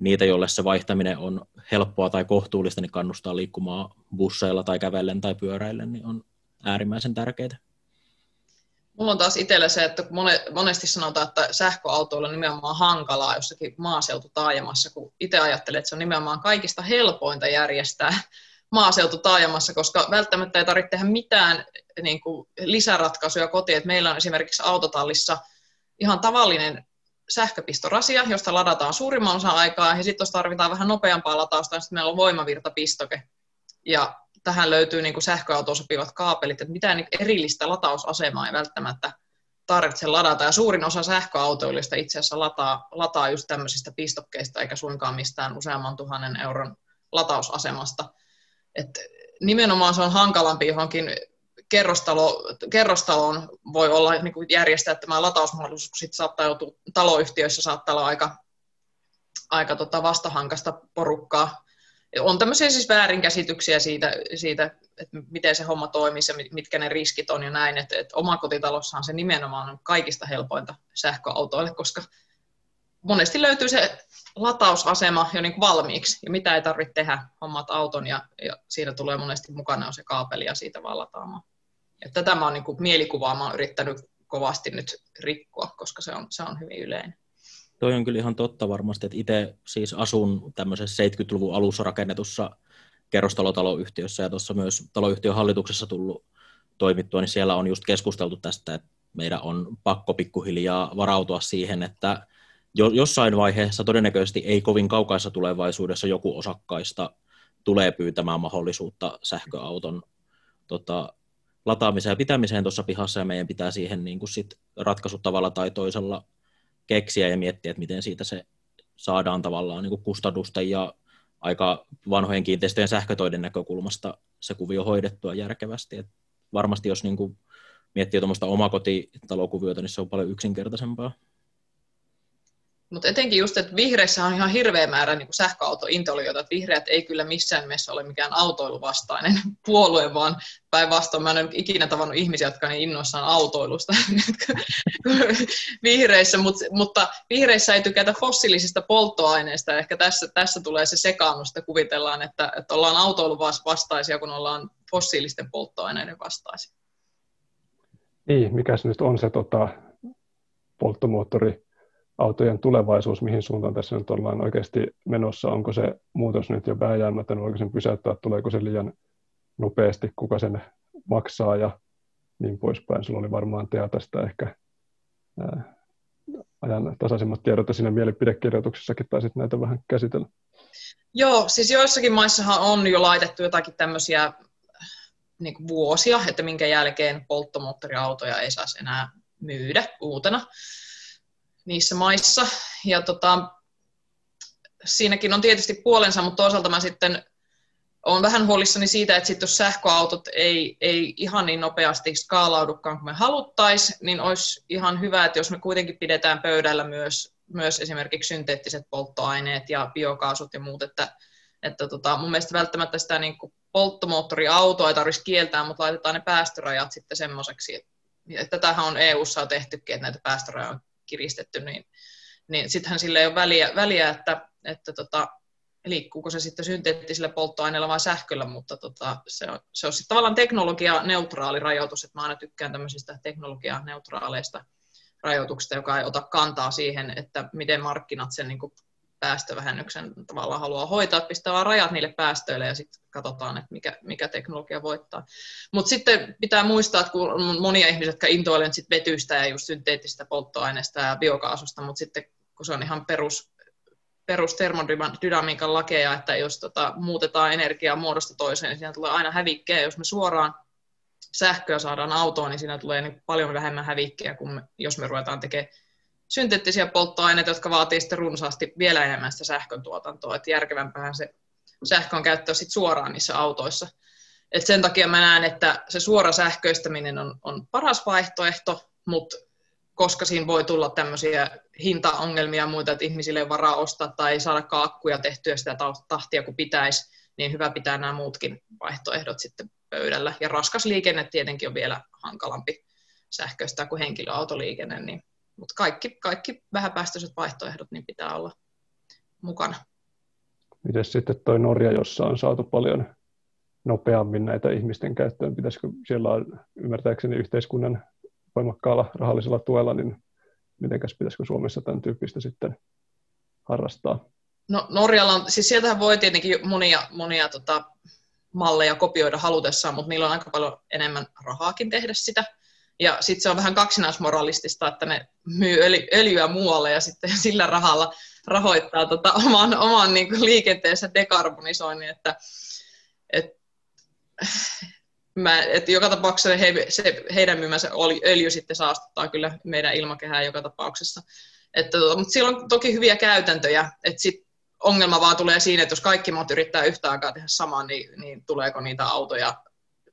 niitä, joille se vaihtaminen on helppoa tai kohtuullista, niin kannustaa liikkumaan busseilla tai kävellen tai pyöräillen, niin on äärimmäisen tärkeää. Mulla on taas itsellä se, että monesti sanotaan, että sähköautoilla on nimenomaan hankalaa jossakin maaseututaajamassa, kun itse ajattelen, että se on nimenomaan kaikista helpointa järjestää maaseututaajamassa, koska välttämättä ei tarvitse tehdä mitään niin kuin lisäratkaisuja kotiin. Että meillä on esimerkiksi autotallissa ihan tavallinen sähköpistorasia, josta ladataan suurimman osan aikaa, ja sitten jos tarvitaan vähän nopeampaa latausta, niin sitten meillä on voimavirtapistoke. Ja tähän löytyy niin sähköautoon sopivat kaapelit, että mitään niin erillistä latausasemaa ei välttämättä tarvitse ladata. Ja suurin osa sähköautoilijoista itse asiassa lataa, lataa just tämmöisistä pistokkeista, eikä suinkaan mistään useamman tuhannen euron latausasemasta. Et nimenomaan se on hankalampi johonkin kerrostalo, kerrostaloon voi olla niin kuin järjestää tämä latausmahdollisuus, kun sitten saattaa joutua, taloyhtiöissä saattaa olla aika, aika tota vastahankasta porukkaa. On tämmöisiä siis väärinkäsityksiä siitä, siitä että miten se homma toimii ja mitkä ne riskit on ja näin, että, että omakotitalossahan se nimenomaan on kaikista helpointa sähköautoille, koska monesti löytyy se latausasema jo niin kuin valmiiksi, ja mitä ei tarvitse tehdä, hommat auton, ja, ja siinä tulee monesti mukana se kaapeli, ja siitä vaan lataamaan. Että tämä on niin kuin mielikuvaa, mä olen yrittänyt kovasti nyt rikkoa, koska se on, se on hyvin yleinen. Toi on kyllä ihan totta varmasti, että itse siis asun tämmöisessä 70-luvun alussa rakennetussa kerrostalotaloyhtiössä ja tuossa myös taloyhtiön hallituksessa tullut toimittua, niin siellä on just keskusteltu tästä, että meidän on pakko pikkuhiljaa varautua siihen, että jossain vaiheessa todennäköisesti ei kovin kaukaisessa tulevaisuudessa joku osakkaista tulee pyytämään mahdollisuutta sähköauton tota, lataamiseen ja pitämiseen tuossa pihassa, ja meidän pitää siihen niin kuin sit ratkaisut tavalla tai toisella keksiä ja miettiä, että miten siitä se saadaan tavallaan niin kuin kustannusten ja aika vanhojen kiinteistöjen sähkötoiden näkökulmasta se kuvio hoidettua järkevästi. Et varmasti jos niin kuin miettii tuommoista omakotitalokuviota, niin se on paljon yksinkertaisempaa. Mutta etenkin just, että vihreissä on ihan hirveä määrä niin sähköautointolijoita, että vihreät ei kyllä missään nimessä ole mikään autoiluvastainen puolue, vaan päinvastoin mä en ole ikinä tavannut ihmisiä, jotka on niin innoissaan autoilusta vihreissä, mutta, mutta vihreissä ei tykätä fossiilisista polttoaineista. Ehkä tässä, tässä tulee se sekaannus, että kuvitellaan, että, että ollaan autoiluvastaisia, kun ollaan fossiilisten polttoaineiden vastaisia. Niin, mikä se nyt on se tota, polttomoottori autojen tulevaisuus, mihin suuntaan tässä nyt ollaan oikeasti menossa, onko se muutos nyt jo vääjäämätön, voiko sen pysäyttää, tuleeko se liian nopeasti, kuka sen maksaa ja niin poispäin. Sulla oli varmaan Tea tästä ehkä ää, ajan tasaisemmat tiedot ja siinä mielipidekirjoituksessakin taisit näitä vähän käsitellä. Joo, siis joissakin maissahan on jo laitettu jotakin tämmöisiä niin vuosia, että minkä jälkeen polttomoottoriautoja ei saisi enää myydä uutena niissä maissa. Ja tota, siinäkin on tietysti puolensa, mutta toisaalta mä sitten olen vähän huolissani siitä, että sit jos sähköautot ei, ei ihan niin nopeasti skaalaudukaan kuin me haluttaisiin, niin olisi ihan hyvä, että jos me kuitenkin pidetään pöydällä myös, myös esimerkiksi synteettiset polttoaineet ja biokaasut ja muut, että, että tota, mun mielestä välttämättä sitä niin kuin polttomoottoriautoa ei tarvitsisi kieltää, mutta laitetaan ne päästörajat sitten semmoiseksi, että tätähän on EU-ssa tehtykin, että näitä päästörajoja on kiristetty, niin, niin sittenhän sillä ei ole väliä, väliä että, että tota, liikkuuko se sitten synteettisellä polttoaineella vai sähköllä, mutta tota, se on, se on sitten tavallaan teknologia-neutraali rajoitus, että mä aina tykkään tämmöisistä teknologia-neutraaleista rajoituksista, joka ei ota kantaa siihen, että miten markkinat sen niin kuin päästövähennyksen tavallaan haluaa hoitaa, pistää vaan rajat niille päästöille ja sitten katsotaan, että mikä, mikä teknologia voittaa. Mutta sitten pitää muistaa, että kun on monia ihmisiä, jotka intoilevat sit vetystä ja just synteettisistä polttoaineista ja biokaasusta, mutta sitten kun se on ihan perus, perus termodynamiikan lakeja, että jos tota, muutetaan energiaa muodosta toiseen, niin siinä tulee aina hävikkeä. Jos me suoraan sähköä saadaan autoon, niin siinä tulee niin paljon vähemmän hävikkeä kuin jos me ruvetaan tekemään synteettisiä polttoaineita, jotka vaatii sitten runsaasti vielä enemmän sitä sähkön tuotantoa, että järkevämpään se sähkön käyttö sitten suoraan niissä autoissa. Et sen takia mä näen, että se suora sähköistäminen on, on paras vaihtoehto, mutta koska siinä voi tulla tämmöisiä hintaongelmia ja muita, että ihmisille ei varaa ostaa tai ei saada akkuja tehtyä sitä tahtia kuin pitäisi, niin hyvä pitää nämä muutkin vaihtoehdot sitten pöydällä. Ja raskas liikenne tietenkin on vielä hankalampi sähköistää kuin henkilöautoliikenne, niin mutta kaikki, kaikki vähäpäästöiset vaihtoehdot niin pitää olla mukana. Miten sitten tuo Norja, jossa on saatu paljon nopeammin näitä ihmisten käyttöön, pitäisikö siellä ymmärtääkseni yhteiskunnan voimakkaalla rahallisella tuella, niin mitenkäs pitäisikö Suomessa tämän tyyppistä sitten harrastaa? No Norjalla on, siis sieltähän voi tietenkin monia, monia tota, malleja kopioida halutessaan, mutta niillä on aika paljon enemmän rahaakin tehdä sitä. Ja sitten se on vähän kaksinaismoralistista, että ne myy öljyä muualle ja sitten sillä rahalla rahoittaa tota oman, oman niin kuin liikenteensä dekarbonisoinnin. Että, et, mä, et joka tapauksessa he, se, heidän myymänsä öljy sitten saastuttaa kyllä meidän ilmakehää joka tapauksessa. Että, tota, mutta siellä on toki hyviä käytäntöjä, että sit ongelma vaan tulee siinä, että jos kaikki maat yrittää yhtä aikaa tehdä samaa, niin, niin tuleeko niitä autoja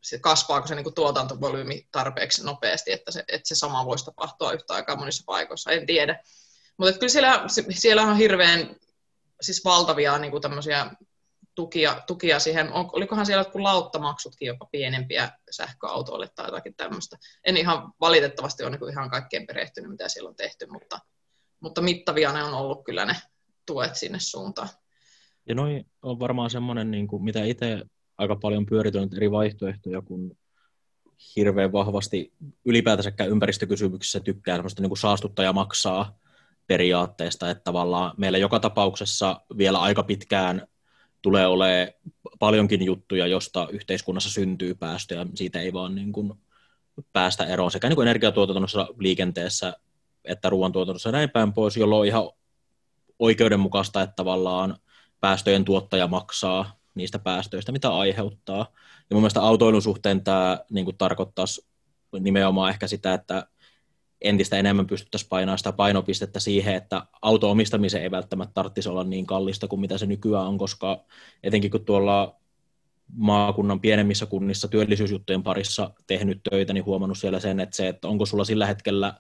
se kasvaako se niin kuin tuotantovolyymi tarpeeksi nopeasti, että se, että se sama voisi tapahtua yhtä aikaa monissa paikoissa, en tiedä. Mutta kyllä siellä, siellä on hirveän siis valtavia niin kuin tämmöisiä tukia, tukia siihen. On, olikohan siellä jotkut lauttamaksutkin jopa pienempiä sähköautoille tai jotakin tämmöistä. En ihan valitettavasti ole niin ihan kaikkeen perehtynyt, mitä siellä on tehty, mutta, mutta mittavia ne on ollut kyllä ne tuet sinne suuntaan. Ja noin on varmaan semmoinen, niin kuin, mitä itse aika paljon pyöritynyt eri vaihtoehtoja, kun hirveän vahvasti ylipäätänsäkään ympäristökysymyksissä tykkää semmoista niin kuin saastuttaja maksaa periaatteesta, että tavallaan meillä joka tapauksessa vielä aika pitkään tulee olemaan paljonkin juttuja, josta yhteiskunnassa syntyy päästöjä, siitä ei vaan niin kuin päästä eroon sekä niin kuin energiatuotannossa, liikenteessä että ruoantuotannossa ja näin päin pois, jolloin on ihan oikeudenmukaista, että tavallaan päästöjen tuottaja maksaa niistä päästöistä, mitä aiheuttaa. Ja mun mielestä autoilun suhteen tämä niin kuin tarkoittaisi nimenomaan ehkä sitä, että entistä enemmän pystyttäisiin painamaan sitä painopistettä siihen, että auto omistamisen ei välttämättä tarvitsisi olla niin kallista kuin mitä se nykyään on, koska etenkin kun tuolla maakunnan pienemmissä kunnissa työllisyysjuttujen parissa tehnyt töitä, niin huomannut siellä sen, että se, että onko sulla sillä hetkellä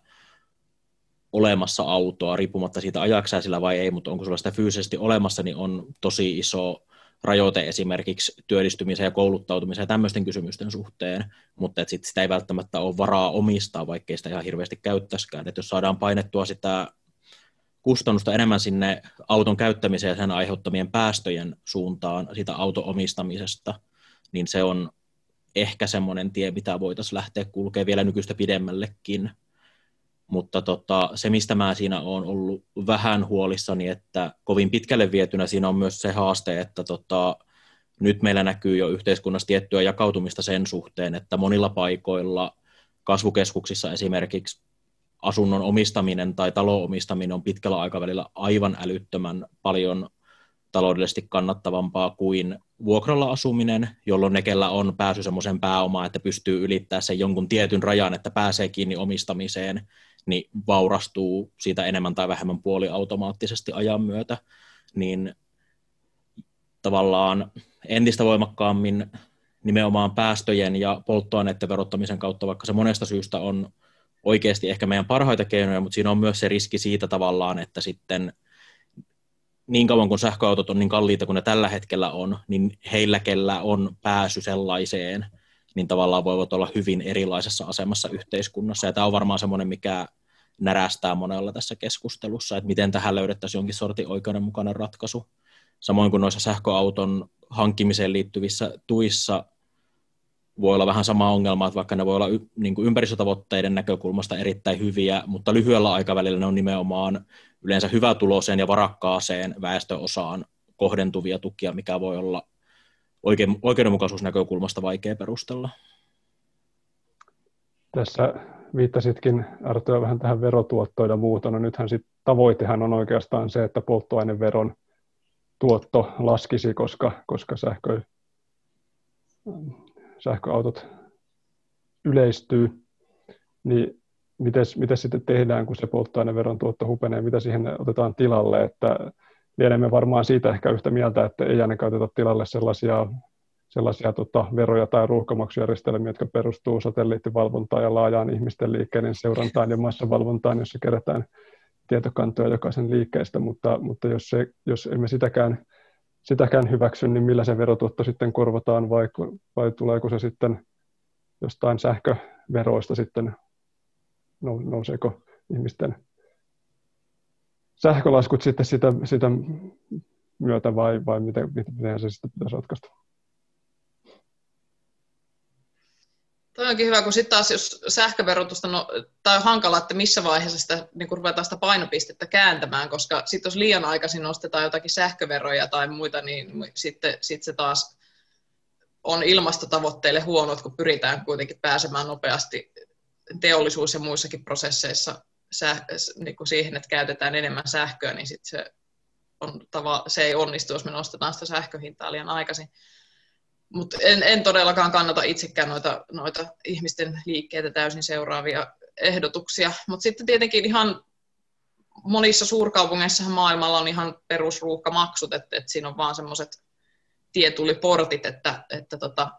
olemassa autoa, riippumatta siitä ajaksää sillä vai ei, mutta onko sulla sitä fyysisesti olemassa, niin on tosi iso rajoite esimerkiksi työllistymisen ja kouluttautumisen ja tämmöisten kysymysten suhteen, mutta että sit sitä ei välttämättä ole varaa omistaa, vaikkei sitä ihan hirveästi käyttäisikään. Että jos saadaan painettua sitä kustannusta enemmän sinne auton käyttämiseen ja sen aiheuttamien päästöjen suuntaan sitä auton omistamisesta, niin se on ehkä semmoinen tie, mitä voitaisiin lähteä kulkemaan vielä nykyistä pidemmällekin mutta tota, se, mistä mä siinä olen ollut vähän huolissani, että kovin pitkälle vietynä siinä on myös se haaste, että tota, nyt meillä näkyy jo yhteiskunnassa tiettyä jakautumista sen suhteen, että monilla paikoilla kasvukeskuksissa esimerkiksi asunnon omistaminen tai talon omistaminen on pitkällä aikavälillä aivan älyttömän paljon taloudellisesti kannattavampaa kuin vuokralla asuminen, jolloin ne, kellä on pääsy semmoisen pääomaan, että pystyy ylittämään sen jonkun tietyn rajan, että pääsee kiinni omistamiseen, niin vaurastuu siitä enemmän tai vähemmän puoliautomaattisesti ajan myötä, niin tavallaan entistä voimakkaammin nimenomaan päästöjen ja polttoaineiden verottamisen kautta, vaikka se monesta syystä on oikeasti ehkä meidän parhaita keinoja, mutta siinä on myös se riski siitä tavallaan, että sitten niin kauan kuin sähköautot on niin kalliita kuin ne tällä hetkellä on, niin heillä, kellä on pääsy sellaiseen, niin tavallaan voivat olla hyvin erilaisessa asemassa yhteiskunnassa. Ja tämä on varmaan semmoinen, mikä närästää monella tässä keskustelussa, että miten tähän löydettäisiin jonkin sortin oikeudenmukainen ratkaisu. Samoin kuin noissa sähköauton hankkimiseen liittyvissä tuissa voi olla vähän sama ongelma, että vaikka ne voi olla y- niin kuin ympäristötavoitteiden näkökulmasta erittäin hyviä, mutta lyhyellä aikavälillä ne on nimenomaan yleensä hyvätuloiseen ja varakkaaseen väestöosaan kohdentuvia tukia, mikä voi olla oikeudenmukaisuusnäkökulmasta vaikea perustella. Tässä viittasitkin Arto vähän tähän verotuottoon ja muuta. No nythän sit tavoitehan on oikeastaan se, että polttoaineveron tuotto laskisi, koska, koska sähkö, sähköautot yleistyy. Niin miten sitten tehdään, kun se polttoaineveron tuotto hupenee, mitä siihen otetaan tilalle, että lienemme varmaan siitä ehkä yhtä mieltä, että ei ainakaan oteta tilalle sellaisia sellaisia tota, veroja tai ruuhkamaksujärjestelmiä, jotka perustuu satelliittivalvontaan ja laajaan ihmisten liikkeiden seurantaan ja massavalvontaan, jossa kerätään tietokantoja jokaisen liikkeestä, mutta, mutta jos, se, jos emme sitäkään, sitäkään hyväksy, niin millä se verotuotto sitten korvataan vai, vai tuleeko se sitten jostain sähköveroista sitten, nouseeko ihmisten sähkölaskut sitten sitä, sitä myötä vai, vai miten, miten se sitten pitäisi ratkaista? Toi onkin hyvä, kun sitten taas jos sähköverotusta, no, tai on hankala, että missä vaiheessa sitä niin kun ruvetaan sitä painopistettä kääntämään, koska sitten jos liian aikaisin nostetaan jotakin sähköveroja tai muita, niin sitten sit se taas on ilmastotavoitteille huonot, kun pyritään kuitenkin pääsemään nopeasti teollisuus- ja muissakin prosesseissa säh, niin kuin siihen, että käytetään enemmän sähköä, niin sit se, on tava, se ei onnistu, jos me nostetaan sitä sähköhintaa liian aikaisin. Mutta en, en todellakaan kannata itsekään noita, noita ihmisten liikkeitä täysin seuraavia ehdotuksia. Mutta sitten tietenkin ihan monissa suurkaupungeissa maailmalla on ihan perusruuhkamaksut, että, että siinä on vaan semmoiset tietulliportit, että, että tota,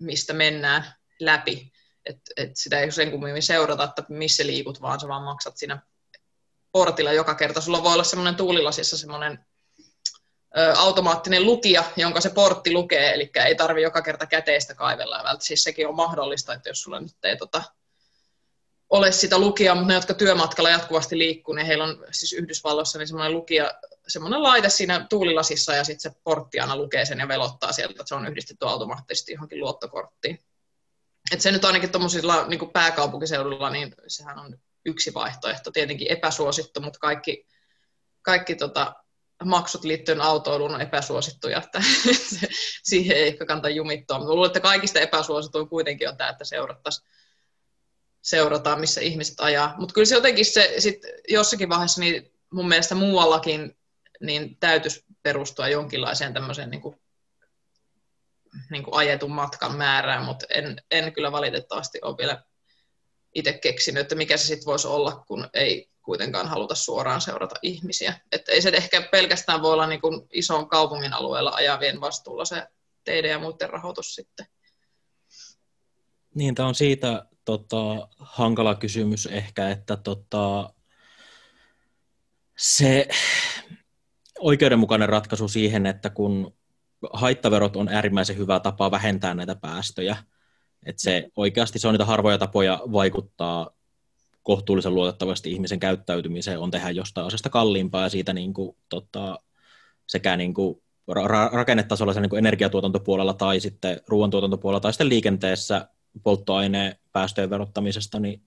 mistä mennään läpi. Et, et sitä ei sen kummemmin seurata, että missä liikut, vaan sä vaan maksat siinä portilla joka kerta. Sulla voi olla semmoinen tuulilasissa semmoinen automaattinen lukija, jonka se portti lukee, eli ei tarvi joka kerta käteistä kaivella. Ja siis sekin on mahdollista, että jos sulla nyt ei tota, ole sitä lukijaa, mutta ne, jotka työmatkalla jatkuvasti liikkuu, niin heillä on siis Yhdysvalloissa niin semmoinen lukija, semmoinen laite siinä tuulilasissa ja sitten se portti aina lukee sen ja velottaa sieltä, että se on yhdistetty automaattisesti johonkin luottokorttiin. Et se nyt ainakin tuommoisilla niin pääkaupunkiseudulla, niin sehän on yksi vaihtoehto, tietenkin epäsuosittu, mutta kaikki, kaikki tota, maksut liittyen autoiluun on epäsuosittuja, että siihen ei ehkä kannata jumittua. Mutta luulen, että kaikista epäsuosituin kuitenkin on tämä, että seurattaisiin seurataan, missä ihmiset ajaa. Mutta kyllä se jotenkin se sit jossakin vaiheessa niin mun mielestä muuallakin niin täytyisi perustua jonkinlaiseen tämmöiseen niin kuin, niin kuin ajetun matkan määrään, mutta en, en kyllä valitettavasti ole vielä itse keksinyt, että mikä se sitten voisi olla, kun ei kuitenkaan haluta suoraan seurata ihmisiä. Että ei se ehkä pelkästään voi olla niin kuin ison kaupungin alueella ajavien vastuulla se teidän ja muiden rahoitus sitten. Niin, tämä on siitä tota, hankala kysymys ehkä, että tota, se oikeudenmukainen ratkaisu siihen, että kun haittaverot on äärimmäisen hyvä tapa vähentää näitä päästöjä, että se oikeasti se on niitä harvoja tapoja vaikuttaa kohtuullisen luotettavasti ihmisen käyttäytymiseen, on tehdä jostain asiasta kalliimpaa ja siitä niin kuin, tota, sekä niin kuin, ra- rakennetasolla niin kuin energiatuotantopuolella tai sitten ruoantuotantopuolella tai sitten liikenteessä polttoaineen päästöjen verottamisesta, niin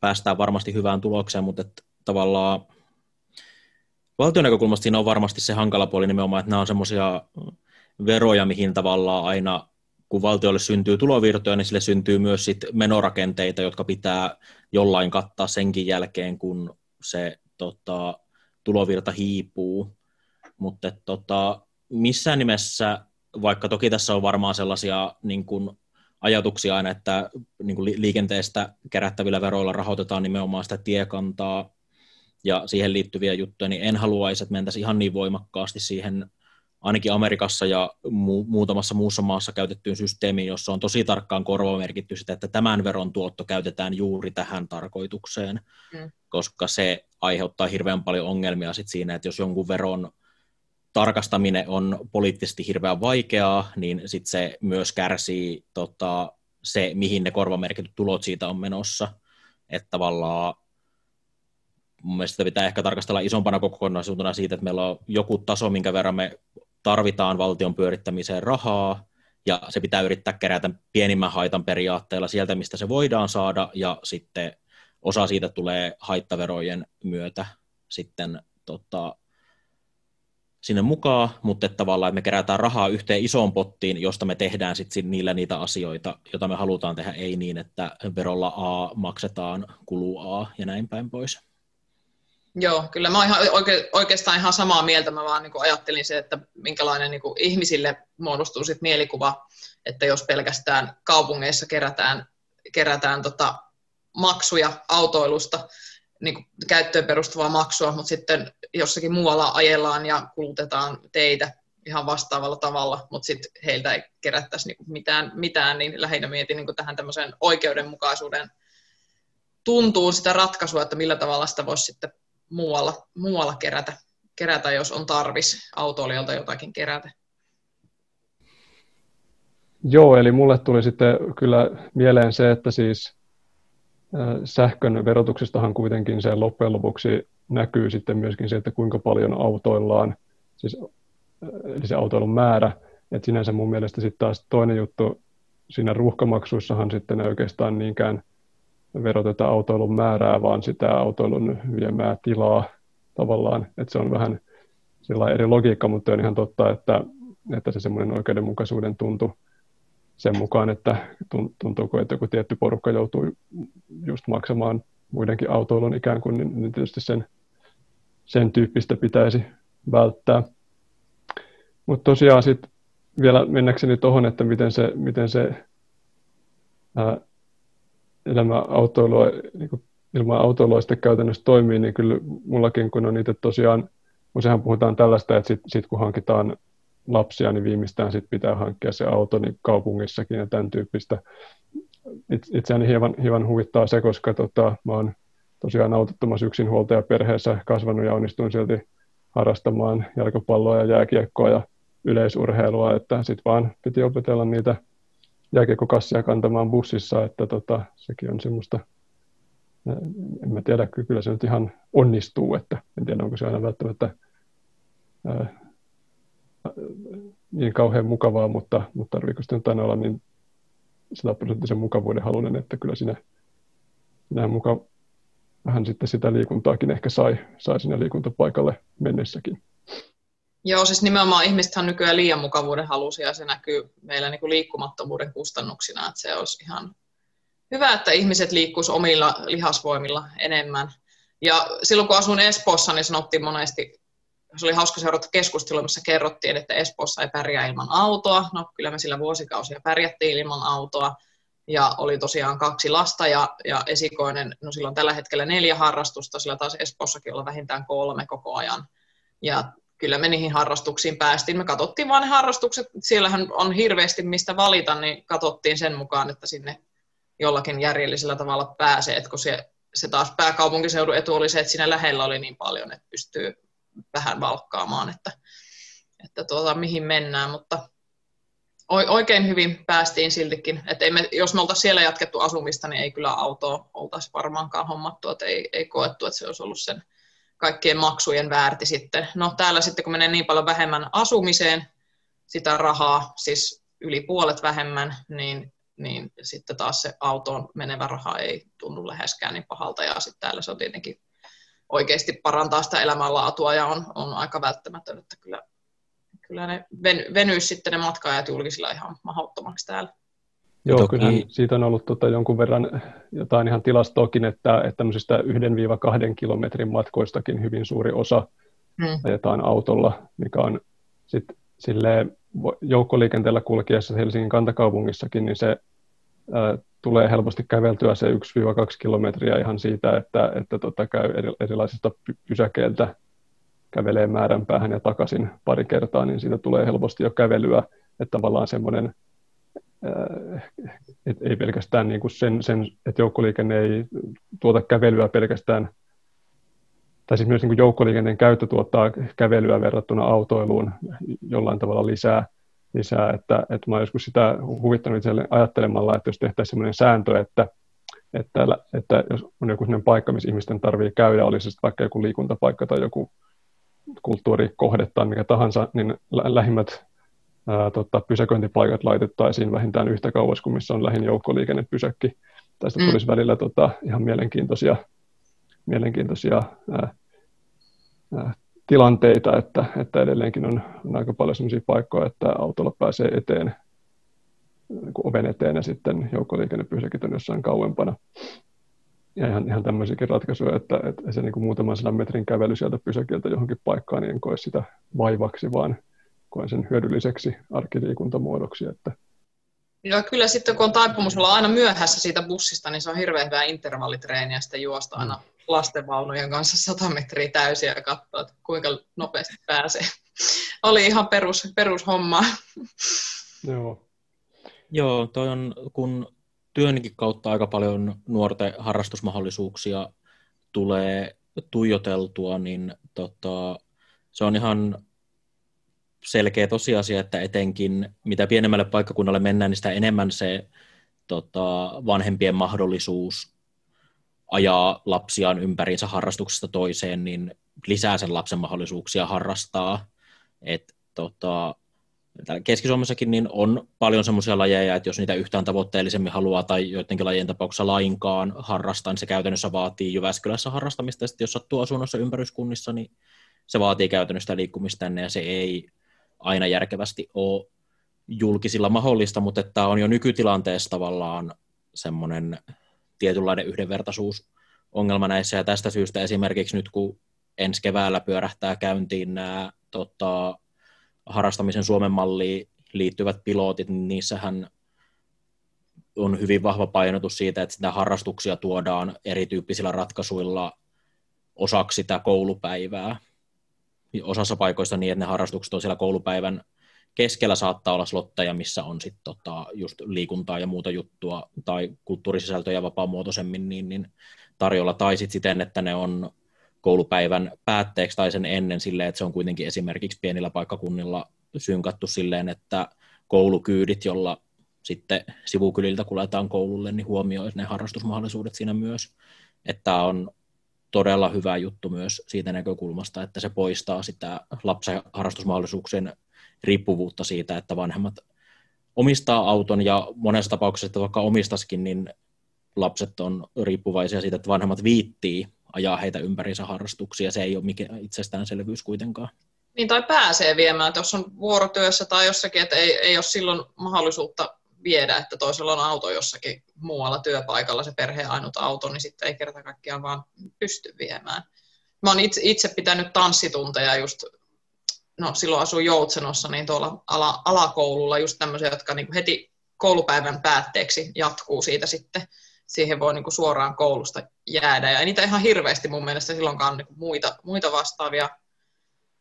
päästään varmasti hyvään tulokseen, mutta että tavallaan valtion näkökulmasta siinä on varmasti se hankala puoli nimenomaan, että nämä on semmoisia veroja, mihin tavallaan aina kun valtiolle syntyy tulovirtoja, niin sille syntyy myös sit menorakenteita, jotka pitää jollain kattaa senkin jälkeen, kun se tota, tulovirta hiipuu. Mutta tota, missään nimessä, vaikka toki tässä on varmaan sellaisia niin kun, ajatuksia aina, että niin kun liikenteestä kerättävillä veroilla rahoitetaan nimenomaan sitä tiekantaa ja siihen liittyviä juttuja, niin en haluaisi, että mentäisiin ihan niin voimakkaasti siihen ainakin Amerikassa ja mu- muutamassa muussa maassa käytettyyn systeemiin, jossa on tosi tarkkaan korvamerkitty sitä, että tämän veron tuotto käytetään juuri tähän tarkoitukseen, mm. koska se aiheuttaa hirveän paljon ongelmia sit siinä, että jos jonkun veron tarkastaminen on poliittisesti hirveän vaikeaa, niin sit se myös kärsii tota, se, mihin ne korvamerkityt tulot siitä on menossa, että tavallaan mun mielestä sitä pitää ehkä tarkastella isompana kokonaisuutena siitä, että meillä on joku taso, minkä verran me tarvitaan valtion pyörittämiseen rahaa, ja se pitää yrittää kerätä pienimmän haitan periaatteella sieltä, mistä se voidaan saada, ja sitten osa siitä tulee haittaverojen myötä sitten tota, sinne mukaan, mutta että tavallaan että me kerätään rahaa yhteen isoon pottiin, josta me tehdään sitten niillä niitä asioita, joita me halutaan tehdä, ei niin, että verolla A maksetaan kuluu A ja näin päin pois. Joo, kyllä mä oon ihan oike, oikeastaan ihan samaa mieltä. Mä vaan niin ajattelin se, että minkälainen niin ihmisille muodostuu sit mielikuva, että jos pelkästään kaupungeissa kerätään, kerätään tota maksuja autoilusta, niin käyttöön perustuvaa maksua, mutta sitten jossakin muualla ajellaan ja kulutetaan teitä ihan vastaavalla tavalla, mutta sitten heiltä ei kerättäisi niin mitään, mitään, niin lähinnä mietin niin tähän tämmöiseen oikeudenmukaisuuden tuntuu sitä ratkaisua, että millä tavalla sitä voisi sitten muualla, muualla kerätä, kerätä, jos on tarvis autoilijalta jotakin kerätä. Joo, eli mulle tuli sitten kyllä mieleen se, että siis sähkön verotuksestahan kuitenkin se loppujen lopuksi näkyy sitten myöskin se, että kuinka paljon autoillaan, siis eli se autoilun määrä, että sinänsä mun mielestä sitten taas toinen juttu siinä ruuhkamaksuissahan sitten ei oikeastaan niinkään veroteta autoilun määrää, vaan sitä autoilun viemää tilaa tavallaan, että se on vähän sillä eri logiikka, mutta on ihan totta, että, että se semmoinen oikeudenmukaisuuden tuntu sen mukaan, että tuntuuko, että joku tietty porukka joutuu just maksamaan muidenkin autoilun ikään kuin, niin, niin tietysti sen, sen tyyppistä pitäisi välttää. Mutta tosiaan sitten vielä mennäkseni tuohon, että miten se, miten se ää, elämä autoilua, niin kuin ilman autoilua sitten käytännössä toimii, niin kyllä mullakin kun on niitä tosiaan, useinhan puhutaan tällaista, että sitten sit kun hankitaan lapsia, niin viimeistään sit pitää hankkia se auto niin kaupungissakin ja tämän tyyppistä. itseäni hieman, hieman huvittaa se, koska tota, mä oon tosiaan autottomassa yksinhuoltajaperheessä kasvanut ja onnistuin silti harrastamaan jalkapalloa ja jääkiekkoa ja yleisurheilua, että sitten vaan piti opetella niitä jääkiekkokassia kantamaan bussissa, että tota, sekin on semmoista, en mä tiedä, kyllä se nyt ihan onnistuu, että en tiedä, onko se aina välttämättä ää, niin kauhean mukavaa, mutta, mutta tarviiko sitten aina olla niin sataprosenttisen mukavuuden halunen, että kyllä siinä, siinä muka vähän sitten sitä liikuntaakin ehkä sai, sai sinne liikuntapaikalle mennessäkin. Joo, siis nimenomaan ihmisethän nykyään liian mukavuuden halusia ja se näkyy meillä niin kuin liikkumattomuuden kustannuksina, että se olisi ihan hyvä, että ihmiset liikkuisivat omilla lihasvoimilla enemmän. Ja silloin kun asun Espoossa, niin sanottiin monesti, se oli hauska seurata keskustelua, missä kerrottiin, että Espoossa ei pärjää ilman autoa. No kyllä me sillä vuosikausia pärjättiin ilman autoa. Ja oli tosiaan kaksi lasta ja, ja esikoinen, no silloin tällä hetkellä neljä harrastusta, sillä taas Espoossakin olla vähintään kolme koko ajan. Ja kyllä me niihin harrastuksiin päästiin. Me katsottiin vaan ne harrastukset, siellähän on hirveästi mistä valita, niin katsottiin sen mukaan, että sinne jollakin järjellisellä tavalla pääsee, että kun se, se taas pääkaupunkiseudun etu oli se, että siinä lähellä oli niin paljon, että pystyy vähän valkkaamaan, että, että tuota, mihin mennään, mutta oikein hyvin päästiin siltikin. Että ei me, jos me oltaisiin siellä jatkettu asumista, niin ei kyllä autoa oltaisi varmaankaan hommattu, että ei, ei koettu, että se olisi ollut sen kaikkien maksujen väärti sitten. No täällä sitten, kun menee niin paljon vähemmän asumiseen sitä rahaa, siis yli puolet vähemmän, niin, niin sitten taas se autoon menevä raha ei tunnu läheskään niin pahalta. Ja sitten täällä se on tietenkin oikeasti parantaa sitä elämänlaatua ja on, on aika välttämätön, että kyllä, kyllä ne ven, venyisi sitten ne matkaajat julkisilla ihan mahdottomaksi täällä. Joo, toki... kyllähän siitä on ollut tota jonkun verran jotain ihan tilastoakin, että, että tämmöisistä 1-2 kilometrin matkoistakin hyvin suuri osa hmm. ajetaan autolla, mikä on sitten silleen joukkoliikenteellä kulkiessa Helsingin kantakaupungissakin, niin se ää, tulee helposti käveltyä se 1-2 kilometriä ihan siitä, että, että tota, käy erilaisista pysäkeiltä kävelee määränpäähän ja takaisin pari kertaa, niin siitä tulee helposti jo kävelyä, että tavallaan semmoinen et ei pelkästään niin kuin sen, sen, että joukkoliikenne ei tuota kävelyä pelkästään, tai siis myös niin kuin joukkoliikenteen käyttö tuottaa kävelyä verrattuna autoiluun jollain tavalla lisää, lisää että, että mä olen joskus sitä huvittanut ajattelemalla, että jos tehtäisiin sellainen sääntö, että, että, että jos on joku sellainen paikka, missä ihmisten tarvii käydä, olisi se vaikka joku liikuntapaikka tai joku kulttuurikohde tai mikä tahansa, niin lähimmät ää, tota, pysäköintipaikat laitettaisiin vähintään yhtä kauas kuin missä on lähin joukkoliikennepysäkki. Tästä mm. tulisi välillä tota, ihan mielenkiintoisia, mielenkiintoisia ää, ää, tilanteita, että, että edelleenkin on, on aika paljon sellaisia paikkoja, että autolla pääsee eteen niin oven eteen ja sitten joukkoliikennepysäkit on jossain kauempana. Ja ihan, ihan tämmöisiäkin ratkaisuja, että, että se niin kuin muutaman sadan metrin kävely sieltä pysäkiltä johonkin paikkaan, niin en koe sitä vaivaksi, vaan koen sen hyödylliseksi arkiliikuntamuodoksi. Että ja kyllä sitten kun on taipumus olla aina myöhässä siitä bussista, niin se on hirveän hyvää intervallitreeniä sitten juosta aina mm. lastenvaunujen kanssa 100 metriä täysiä ja katsoa, että kuinka nopeasti pääsee. Oli ihan perus, perushomma. Joo. Joo, toi on, kun työnkin kautta aika paljon nuorten harrastusmahdollisuuksia tulee tuijoteltua, niin tota, se on ihan selkeä tosiasia, että etenkin mitä pienemmälle paikkakunnalle mennään, niin sitä enemmän se tota, vanhempien mahdollisuus ajaa lapsiaan ympäriinsä harrastuksesta toiseen, niin lisää sen lapsen mahdollisuuksia harrastaa. Et, tota, Keski-Suomessakin niin on paljon semmoisia lajeja, että jos niitä yhtään tavoitteellisemmin haluaa tai joidenkin lajien tapauksessa lainkaan harrastaa, niin se käytännössä vaatii Jyväskylässä harrastamista. Ja sitten jos sattuu asunnossa ympäryskunnissa, niin se vaatii käytännössä liikkumista tänne ja se ei aina järkevästi ole julkisilla mahdollista, mutta että on jo nykytilanteessa tavallaan semmoinen tietynlainen yhdenvertaisuusongelma näissä ja tästä syystä esimerkiksi nyt kun ensi keväällä pyörähtää käyntiin nämä tota, harrastamisen Suomen malliin liittyvät pilotit, niin niissähän on hyvin vahva painotus siitä, että sitä harrastuksia tuodaan erityyppisillä ratkaisuilla osaksi sitä koulupäivää. Osassa paikoista niin, että ne harrastukset on siellä koulupäivän keskellä saattaa olla slotteja, missä on sitten tota, just liikuntaa ja muuta juttua tai kulttuurisisältöjä vapaamuotoisemmin niin, niin tarjolla, tai sitten siten, että ne on koulupäivän päätteeksi tai sen ennen silleen, että se on kuitenkin esimerkiksi pienillä paikkakunnilla synkattu silleen, että koulukyydit, jolla sitten sivukyliltä kuljetaan koululle, niin huomioi ne harrastusmahdollisuudet siinä myös. Että on todella hyvä juttu myös siitä näkökulmasta, että se poistaa sitä lapsen harrastusmahdollisuuksien riippuvuutta siitä, että vanhemmat omistaa auton ja monessa tapauksessa, että vaikka omistaskin, niin lapset on riippuvaisia siitä, että vanhemmat viittii ajaa heitä ympärinsä harrastuksia. Se ei ole mikään itsestäänselvyys kuitenkaan. Niin, tai pääsee viemään, että jos on vuorotyössä tai jossakin, että ei, ei ole silloin mahdollisuutta viedä, että toisella on auto jossakin muualla työpaikalla, se perheen ainut auto, niin sitten ei kerta kaikkiaan vaan pysty viemään. Mä oon itse, itse pitänyt tanssitunteja just, no silloin asuin Joutsenossa, niin tuolla ala, alakoululla just tämmöisiä, jotka niin heti koulupäivän päätteeksi jatkuu siitä sitten siihen voi niin suoraan koulusta jäädä. Ja niitä ihan hirveästi mun mielestä silloinkaan niin muita, muita vastaavia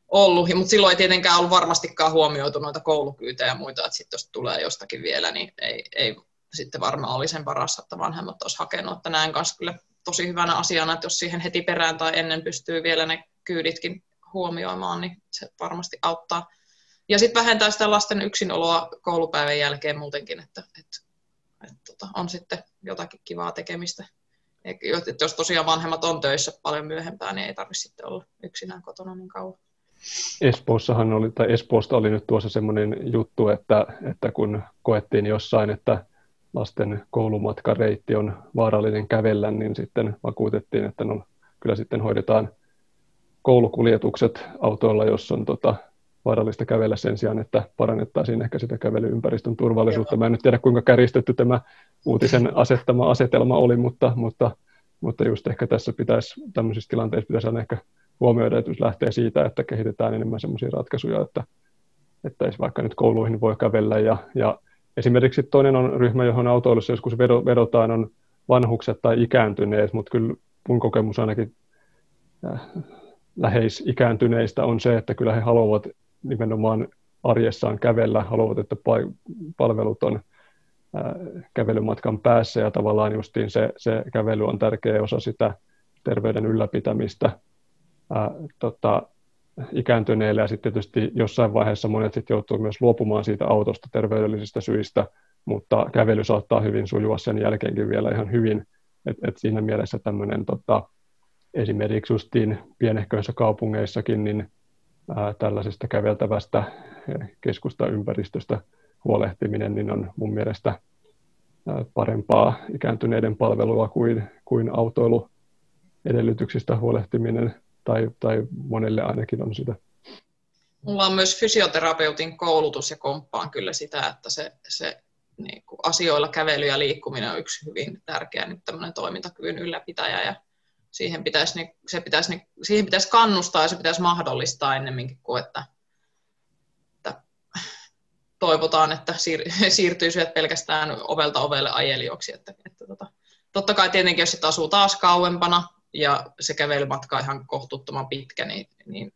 ollut, mutta silloin ei tietenkään ollut varmastikaan huomioitu noita koulukyytejä ja muita, että sitten jos tulee jostakin vielä, niin ei, ei sitten varmaan oli sen varassa, että vanhemmat olisi hakenut, että näen kanssa kyllä tosi hyvänä asiana, että jos siihen heti perään tai ennen pystyy vielä ne kyyditkin huomioimaan, niin se varmasti auttaa. Ja sitten vähentää sitä lasten yksinoloa koulupäivän jälkeen muutenkin, että, että, että, että tota, on sitten jotakin kivaa tekemistä. Et jos tosiaan vanhemmat on töissä paljon myöhempään, niin ei tarvitse sitten olla yksinään kotona niin kauan. Espoossahan oli, tai Espoosta oli nyt tuossa semmoinen juttu, että, että kun koettiin jossain, että lasten koulumatkareitti on vaarallinen kävellä, niin sitten vakuutettiin, että no, kyllä sitten hoidetaan koulukuljetukset autoilla, jos on tota, vaarallista kävellä sen sijaan, että parannettaisiin ehkä sitä kävelyympäristön turvallisuutta. Joo. Mä en nyt tiedä, kuinka käristetty tämä uutisen asettama asetelma oli, mutta, mutta, mutta just ehkä tässä pitäisi, tämmöisissä tilanteissa pitäisi aina ehkä huomioida, että jos lähtee siitä, että kehitetään enemmän sellaisia ratkaisuja, että, että vaikka nyt kouluihin voi kävellä. Ja, ja esimerkiksi toinen on ryhmä, johon autoilussa joskus vedotaan, on vanhukset tai ikääntyneet, mutta kyllä mun kokemus ainakin äh, läheisikääntyneistä on se, että kyllä he haluavat nimenomaan arjessaan kävellä, haluavat, että palvelut on kävelymatkan päässä ja tavallaan justiin se, se kävely on tärkeä osa sitä terveyden ylläpitämistä ää, tota, ikääntyneille ja sitten tietysti jossain vaiheessa monet sitten joutuu myös luopumaan siitä autosta terveydellisistä syistä, mutta kävely saattaa hyvin sujua sen jälkeenkin vielä ihan hyvin, että et siinä mielessä tämmöinen tota, esimerkiksi justiin pienehköissä kaupungeissakin niin ää, tällaisesta käveltävästä keskustaympäristöstä huolehtiminen niin on mun mielestä parempaa ikääntyneiden palvelua kuin, kuin autoiluedellytyksistä huolehtiminen, tai, tai monelle ainakin on sitä. Mulla on myös fysioterapeutin koulutus ja komppaan kyllä sitä, että se, se niin kuin asioilla kävely ja liikkuminen on yksi hyvin tärkeä nyt tämmöinen toimintakyvyn ylläpitäjä ja siihen pitäisi, se pitäisi, siihen pitäisi kannustaa ja se pitäisi mahdollistaa ennemminkin kuin että toivotaan, että siir- siirtyisivät pelkästään ovelta ovelle ajelijoiksi. Että, että tota, totta kai tietenkin, jos sitten asuu taas kauempana ja se kävelymatka on ihan kohtuuttoman pitkä, niin, niin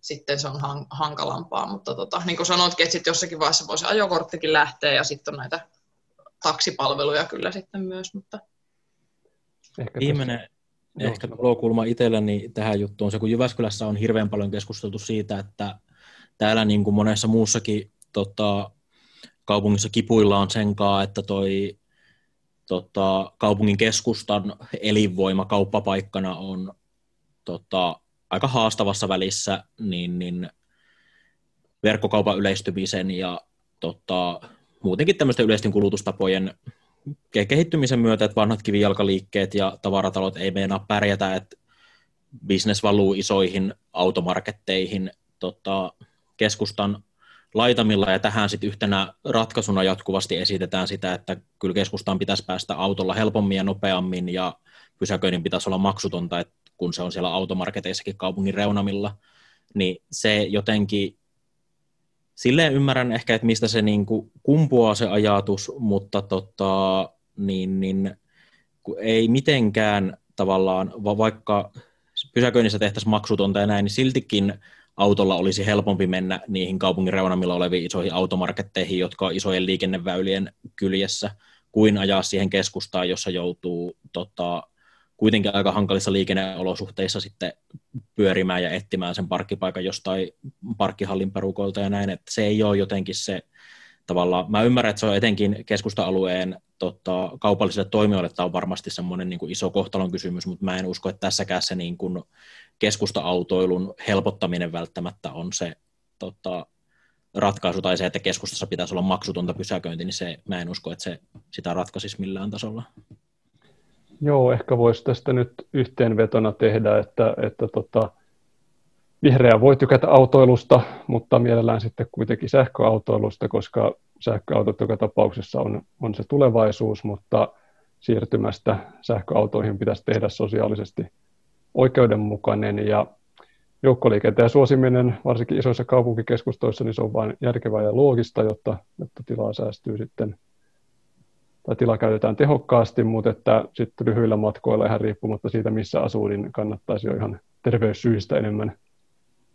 sitten se on han- hankalampaa. Mutta tota, niin kuin sanoitkin, että sitten jossakin vaiheessa voisi ajokorttikin lähteä ja sitten on näitä taksipalveluja kyllä sitten myös. Mutta... Ehkä Viimeinen ehkä tulokulma itselläni tähän juttuun on se, kun Jyväskylässä on hirveän paljon keskusteltu siitä, että täällä niin kuin monessa muussakin tota, kaupungissa kipuillaan senkaan, että toi tota, kaupungin keskustan elinvoima kauppapaikkana on tota, aika haastavassa välissä, niin, niin verkkokaupan yleistymisen ja tota, muutenkin tämmöisten yleisten kulutustapojen kehittymisen myötä, että vanhat kivijalkaliikkeet ja tavaratalot ei meinaa pärjätä, että bisnes valuu isoihin automarketteihin. Tota, keskustan laitamilla, ja tähän sitten yhtenä ratkaisuna jatkuvasti esitetään sitä, että kyllä keskustaan pitäisi päästä autolla helpommin ja nopeammin, ja pysäköinnin pitäisi olla maksutonta, että kun se on siellä automarketeissakin kaupungin reunamilla, niin se jotenkin, silleen ymmärrän ehkä, että mistä se niin kuin kumpuaa se ajatus, mutta tota, niin, niin, ei mitenkään tavallaan, vaikka pysäköinnissä tehtäisiin maksutonta ja näin, niin siltikin autolla olisi helpompi mennä niihin kaupungin reunamilla oleviin isoihin automarketteihin, jotka on isojen liikenneväylien kyljessä, kuin ajaa siihen keskustaan, jossa joutuu tota, kuitenkin aika hankalissa liikenneolosuhteissa sitten pyörimään ja etsimään sen parkkipaikan jostain parkkihallin perukoilta ja näin, että se ei ole jotenkin se tavallaan, mä ymmärrän, että se on etenkin keskusta-alueen tota, kaupallisille toimijoille tämä on varmasti semmoinen niin kuin iso kohtalon kysymys, mutta mä en usko, että tässäkään se niin kuin keskusta-autoilun helpottaminen välttämättä on se tota, ratkaisu, tai se, että keskustassa pitäisi olla maksutonta pysäköinti, niin se, mä en usko, että se sitä ratkaisisi millään tasolla. Joo, ehkä voisi tästä nyt yhteenvetona tehdä, että, että tota, vihreä voi tykätä autoilusta, mutta mielellään sitten kuitenkin sähköautoilusta, koska sähköautot joka tapauksessa on, on se tulevaisuus, mutta siirtymästä sähköautoihin pitäisi tehdä sosiaalisesti oikeudenmukainen ja joukkoliikenteen suosiminen, varsinkin isoissa kaupunkikeskustoissa, niin se on vain järkevää ja loogista, jotta, jotta tilaa säästyy sitten tai tila käytetään tehokkaasti, mutta että sitten lyhyillä matkoilla ihan riippumatta siitä, missä asuu, niin kannattaisi jo ihan terveyssyistä enemmän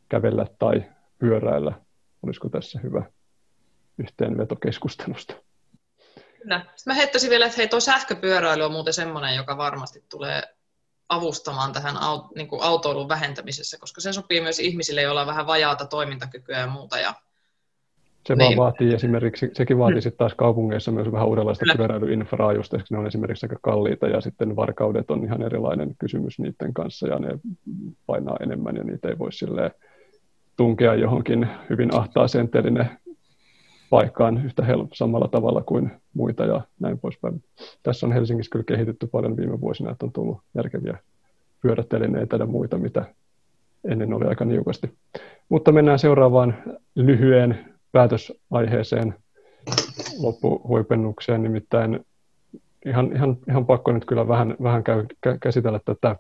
kävellä tai pyöräillä. Olisiko tässä hyvä yhteenveto keskustelusta? Kyllä. Sitten mä heittäisin vielä, että hei, tuo sähköpyöräily on muuten semmoinen, joka varmasti tulee avustamaan tähän niin kuin autoilun vähentämisessä, koska se sopii myös ihmisille, joilla on vähän vajaata toimintakykyä ja muuta. Ja se niin. vaan vaatii esimerkiksi, sekin vaatii sitten taas kaupungeissa myös vähän uudenlaista pyöräilyinfraa, just ne on esimerkiksi aika kalliita ja sitten varkaudet on ihan erilainen kysymys niiden kanssa ja ne painaa enemmän ja niitä ei voi silleen tunkea johonkin hyvin ahtaaseen teline paikkaan yhtä hel- samalla tavalla kuin muita ja näin poispäin. Tässä on Helsingissä kyllä kehitetty paljon viime vuosina, että on tullut järkeviä pyörätelineitä ja muita, mitä ennen oli aika niukasti. Mutta mennään seuraavaan lyhyen päätösaiheeseen loppuhuipennukseen, nimittäin ihan, ihan, ihan pakko nyt kyllä vähän, vähän käy, käsitellä tätä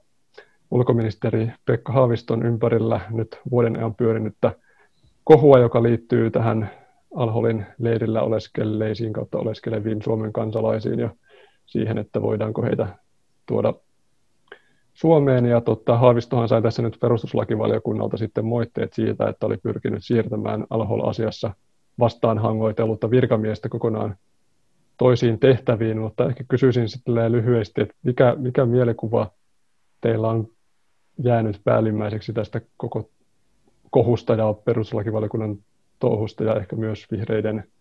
ulkoministeri Pekka Haaviston ympärillä nyt vuoden ajan pyörinyttä kohua, joka liittyy tähän Alholin leirillä oleskelleisiin kautta oleskeleviin Suomen kansalaisiin ja siihen, että voidaanko heitä tuoda Suomeen. Ja totta, Haavistohan sai tässä nyt perustuslakivaliokunnalta sitten moitteet siitä, että oli pyrkinyt siirtämään Alhol-asiassa vastaan hangoitellutta virkamiestä kokonaan toisiin tehtäviin, mutta ehkä kysyisin sitten lyhyesti, että mikä, mikä mielikuva teillä on jäänyt päällimmäiseksi tästä koko kohusta ja perustuslakivaliokunnan touhusta ja ehkä myös vihreiden,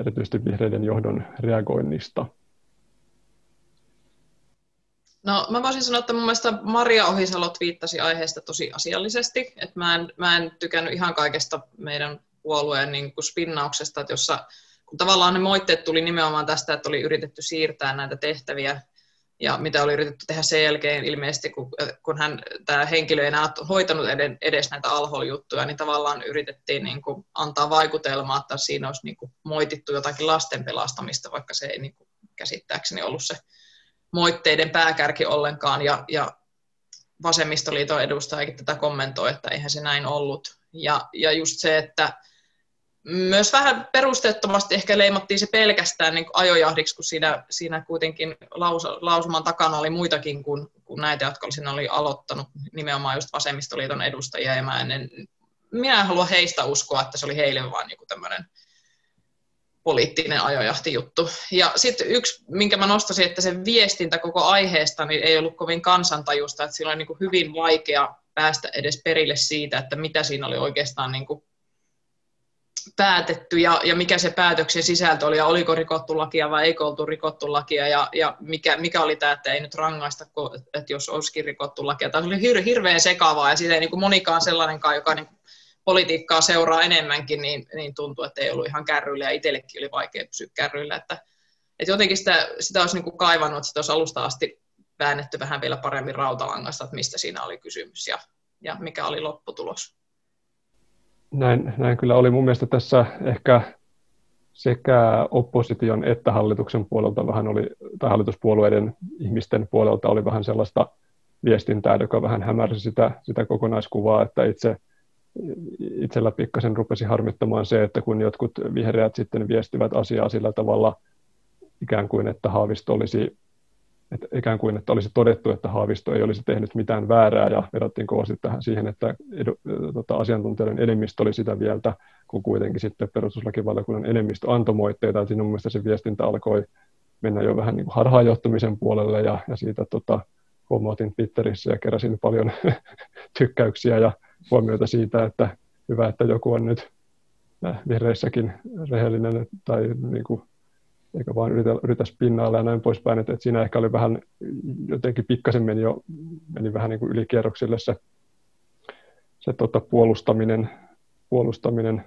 erityisesti vihreiden johdon reagoinnista? No mä voisin sanoa, että mun mielestä Maria Ohisalo viittasi aiheesta tosi asiallisesti, että mä en, mä en tykännyt ihan kaikesta meidän puolueen niin kuin spinnauksesta, että jossa kun tavallaan ne moitteet tuli nimenomaan tästä, että oli yritetty siirtää näitä tehtäviä ja mitä oli yritetty tehdä sen jälkeen ilmeisesti, kun, kun hän, tämä henkilö ei enää hoitanut edes näitä alholjuttuja, niin tavallaan yritettiin niin kuin antaa vaikutelmaa, että siinä olisi niin kuin moitittu jotakin lasten pelastamista, vaikka se ei niin kuin käsittääkseni ollut se moitteiden pääkärki ollenkaan, ja, ja vasemmistoliiton edustajakin tätä kommentoi, että eihän se näin ollut. Ja, ja just se, että myös vähän perusteettomasti ehkä leimattiin se pelkästään niin ajojahdiksi, kun siinä, siinä kuitenkin laus, lausuman takana oli muitakin kuin, kuin näitä, jotka siinä oli aloittanut, nimenomaan just vasemmistoliiton edustajia, ja mä en, minä en halua heistä uskoa, että se oli heille vaan niin tämmöinen poliittinen ajojahtijuttu. Ja sitten yksi, minkä mä nostasin, että se viestintä koko aiheesta niin ei ollut kovin kansantajusta, että sillä oli niin hyvin vaikea päästä edes perille siitä, että mitä siinä oli oikeastaan niin kuin päätetty ja, ja mikä se päätöksen sisältö oli ja oliko rikottu lakia vai eikö oltu rikottu lakia ja, ja mikä, mikä oli tämä, että ei nyt rangaista, että jos olisikin rikottu lakia. Tämä oli hir, hirveän sekavaa ja siitä ei niin kuin monikaan sellainenkaan, joka niin politiikkaa seuraa enemmänkin, niin, niin tuntuu, että ei ollut ihan kärryillä ja itsellekin oli vaikea pysyä kärryillä. Että, että jotenkin sitä, sitä olisi niin kuin kaivannut, että sitä olisi alusta asti väännetty vähän vielä paremmin rautalangasta, että mistä siinä oli kysymys ja, ja mikä oli lopputulos. Näin, näin kyllä oli. Mun mielestä tässä ehkä sekä opposition että hallituksen puolelta vähän oli, tai hallituspuolueiden ihmisten puolelta oli vähän sellaista viestintää, joka vähän hämärsi sitä, sitä kokonaiskuvaa, että itse, itsellä pikkasen rupesi harmittamaan se, että kun jotkut vihreät sitten viestivät asiaa sillä tavalla ikään kuin, että Haavisto olisi että ikään kuin, että olisi todettu, että Haavisto ei olisi tehnyt mitään väärää ja vedottiin kovasti tähän siihen, että edu, tota, asiantuntijoiden enemmistö oli sitä mieltä, kun kuitenkin sitten perustuslakivaliokunnan enemmistö antoi moitteita, että minun mielestä se viestintä alkoi mennä jo vähän niin kuin harhaanjohtamisen puolelle ja, ja siitä tota, huomautin Twitterissä ja keräsin paljon tykkäyksiä ja huomioita siitä, että hyvä, että joku on nyt äh, vihreissäkin rehellinen tai niin kuin eikä vaan yritä, yritä spinnailla ja näin poispäin, että, että siinä ehkä oli vähän, jotenkin pikkasen meni jo meni vähän niin kuin ylikierroksille se, se tota, puolustaminen, puolustaminen.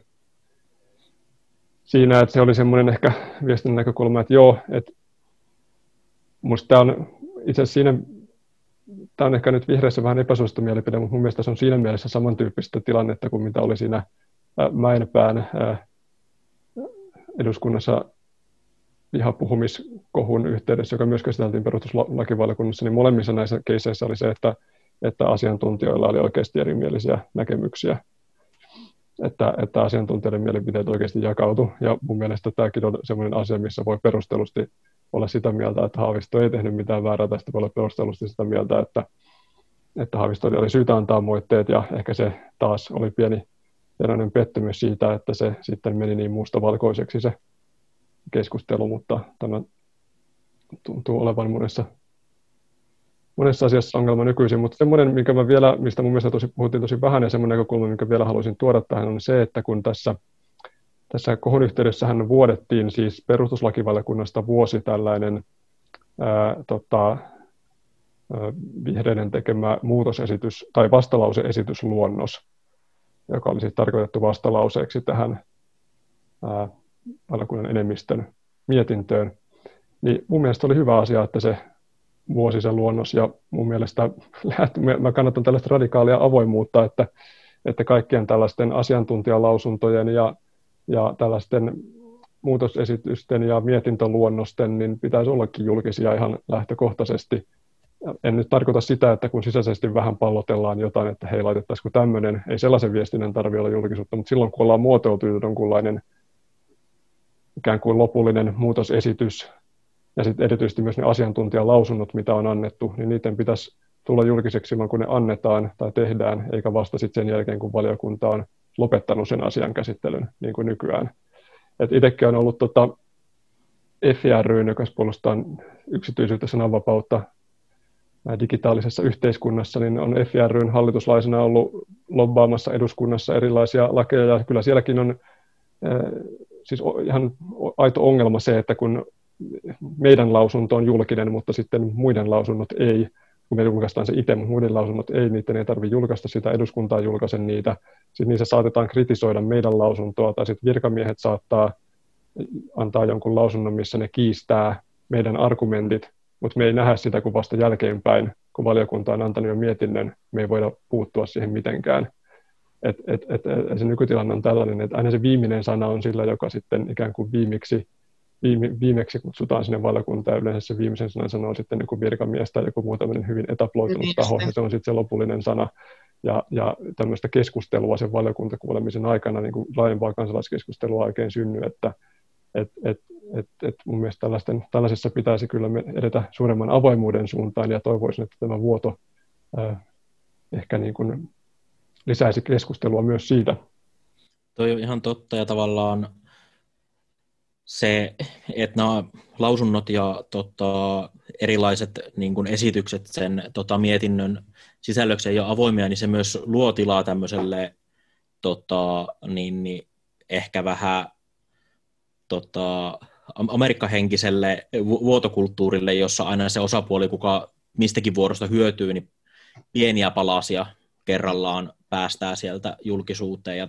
Siinä, että se oli semmoinen ehkä viestin näkökulma, että joo, että tämä on itse asiassa siinä, tämä on ehkä nyt vihreissä vähän epäsuosittu mielipide, mutta mun mielestä se on siinä mielessä samantyyppistä tilannetta kuin mitä oli siinä Mäenpään eduskunnassa vihapuhumiskohun yhteydessä, joka myös käsiteltiin perustuslakivaliokunnassa, niin molemmissa näissä keiseissä oli se, että, että asiantuntijoilla oli oikeasti erimielisiä näkemyksiä, että, että asiantuntijoiden mielipiteet oikeasti jakautu. Ja mun mielestä tämäkin on sellainen asia, missä voi perustellusti olla sitä mieltä, että Haavisto ei tehnyt mitään väärää, tästä voi olla perustellusti sitä mieltä, että, että Haavisto oli syytä antaa moitteet, ja ehkä se taas oli pieni pettymys siitä, että se sitten meni niin mustavalkoiseksi se keskustelu, mutta tämä tuntuu olevan monessa, monessa asiassa ongelma nykyisin. Mutta semmoinen, mikä mä vielä, mistä mun mielestä tosi, puhuttiin tosi vähän, ja semmoinen näkökulma, mikä vielä haluaisin tuoda tähän, on se, että kun tässä, tässä kohon yhteydessähän vuodettiin siis perustuslakivaliokunnasta vuosi tällainen ää, tota, vihreiden tekemä muutosesitys tai vastalauseesitysluonnos, joka oli siis tarkoitettu vastalauseeksi tähän ää, valiokunnan enemmistön mietintöön, niin mun mielestä oli hyvä asia, että se vuosi se luonnos, ja mun mielestä mä kannatan tällaista radikaalia avoimuutta, että, että kaikkien tällaisten asiantuntijalausuntojen ja, ja tällaisten muutosesitysten ja mietintöluonnosten niin pitäisi ollakin julkisia ihan lähtökohtaisesti. En nyt tarkoita sitä, että kun sisäisesti vähän pallotellaan jotain, että hei, laitettaisiko tämmöinen, ei sellaisen viestinnän tarvitse olla julkisuutta, mutta silloin kun ollaan muotoiltu jonkunlainen ikään kuin lopullinen muutosesitys ja sitten erityisesti myös ne asiantuntijalausunnot, mitä on annettu, niin niiden pitäisi tulla julkiseksi silloin, kun ne annetaan tai tehdään, eikä vasta sitten sen jälkeen, kun valiokunta on lopettanut sen asian käsittelyn, niin kuin nykyään. Et itsekin on ollut tota FRY, joka puolustaa yksityisyyttä sananvapautta digitaalisessa yhteiskunnassa, niin on FRYn hallituslaisena ollut lobbaamassa eduskunnassa erilaisia lakeja, ja kyllä sielläkin on siis ihan aito ongelma se, että kun meidän lausunto on julkinen, mutta sitten muiden lausunnot ei, kun me julkaistaan se itse, mutta muiden lausunnot ei, niiden ei tarvitse julkaista sitä, eduskuntaa julkaise niitä. Sitten niissä saatetaan kritisoida meidän lausuntoa, tai sitten virkamiehet saattaa antaa jonkun lausunnon, missä ne kiistää meidän argumentit, mutta me ei nähdä sitä kuin vasta jälkeenpäin, kun valiokunta on antanut jo mietinnön, me ei voida puuttua siihen mitenkään. Et, et, et, et se nykytilanne on tällainen, että aina se viimeinen sana on sillä, joka sitten ikään kuin viimeksi, viime, viimeksi kutsutaan sinne valiokuntaan, ja yleensä se viimeisen sanan sanoo sitten joku virkamies tai joku muu tämmöinen hyvin etaploitunut niin, taho, ja se on sitten se lopullinen sana. Ja, ja tämmöistä keskustelua sen valiokuntakuulemisen aikana, niin kuin laajempaa kansalaiskeskustelua oikein synny, että et, et, et, et mun mielestä tällaisten, tällaisessa pitäisi kyllä edetä suuremman avoimuuden suuntaan, ja toivoisin, että tämä vuoto äh, ehkä niin kuin lisäisi keskustelua myös siitä. Toi on ihan totta ja tavallaan se, että nämä lausunnot ja tota, erilaiset niin kuin esitykset sen tota, mietinnön sisällöksi ei ole avoimia, niin se myös luo tilaa tämmöiselle tota, niin, niin ehkä vähän tota, amerikkahenkiselle vuotokulttuurille, jossa aina se osapuoli, kuka mistäkin vuorosta hyötyy, niin pieniä palasia kerrallaan päästää sieltä julkisuuteen. Ja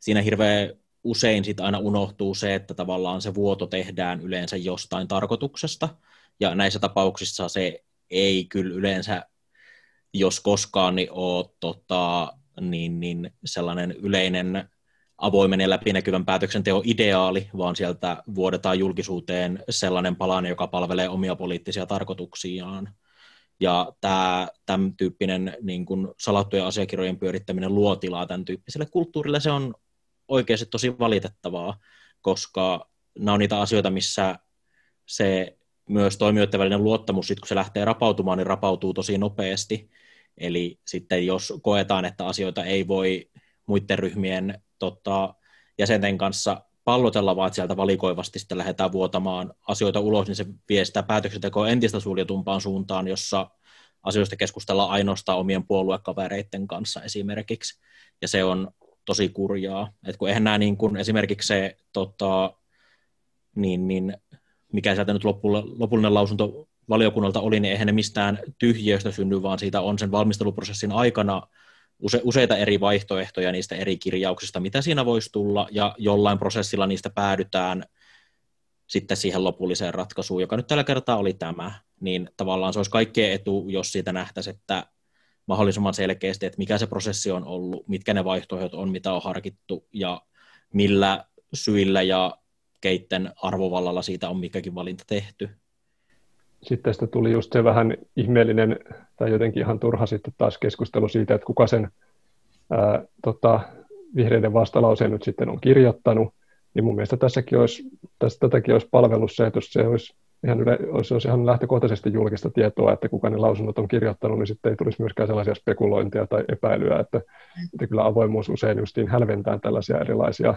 siinä hirveän usein sit aina unohtuu se, että tavallaan se vuoto tehdään yleensä jostain tarkoituksesta. Ja näissä tapauksissa se ei kyllä yleensä, jos koskaan, niin ole tota, niin, niin sellainen yleinen avoimen ja läpinäkyvän päätöksenteon ideaali, vaan sieltä vuodetaan julkisuuteen sellainen palanen, joka palvelee omia poliittisia tarkoituksiaan. Ja tämä, tämän tyyppinen niin kuin salattujen asiakirjojen pyörittäminen luo tilaa tämän tyyppiselle kulttuurille. Se on oikeasti tosi valitettavaa, koska nämä on niitä asioita, missä se myös toimijoiden välinen luottamus, sit kun se lähtee rapautumaan, niin rapautuu tosi nopeasti. Eli sitten jos koetaan, että asioita ei voi muiden ryhmien tota, jäsenten kanssa pallotella, vaan sieltä valikoivasti sitten lähdetään vuotamaan asioita ulos, niin se vie sitä päätöksentekoa entistä suljetumpaan suuntaan, jossa asioista keskustellaan ainoastaan omien puoluekavereiden kanssa esimerkiksi. Ja se on tosi kurjaa. Et kun eihän nämä niin kuin esimerkiksi se, tota, niin, niin, mikä sieltä nyt lopullinen lausunto valiokunnalta oli, niin eihän ne mistään tyhjiöstä synny, vaan siitä on sen valmisteluprosessin aikana use, useita eri vaihtoehtoja niistä eri kirjauksista, mitä siinä voisi tulla, ja jollain prosessilla niistä päädytään sitten siihen lopulliseen ratkaisuun, joka nyt tällä kertaa oli tämä, niin tavallaan se olisi kaikkien etu, jos siitä nähtäisiin, että mahdollisimman selkeästi, että mikä se prosessi on ollut, mitkä ne vaihtoehdot on, mitä on harkittu, ja millä syillä ja keitten arvovallalla siitä on mikäkin valinta tehty sitten tästä tuli just se vähän ihmeellinen tai jotenkin ihan turha sitten taas keskustelu siitä, että kuka sen ää, tota, vihreiden vastalauseen nyt sitten on kirjoittanut, niin mun mielestä tässäkin olisi, tässä, tätäkin olisi palvellut se, että jos se olisi ihan, yle, olisi, olisi ihan lähtökohtaisesti julkista tietoa, että kuka ne lausunnot on kirjoittanut, niin sitten ei tulisi myöskään sellaisia spekulointia tai epäilyä, että, että kyllä avoimuus usein justiin hälventää tällaisia erilaisia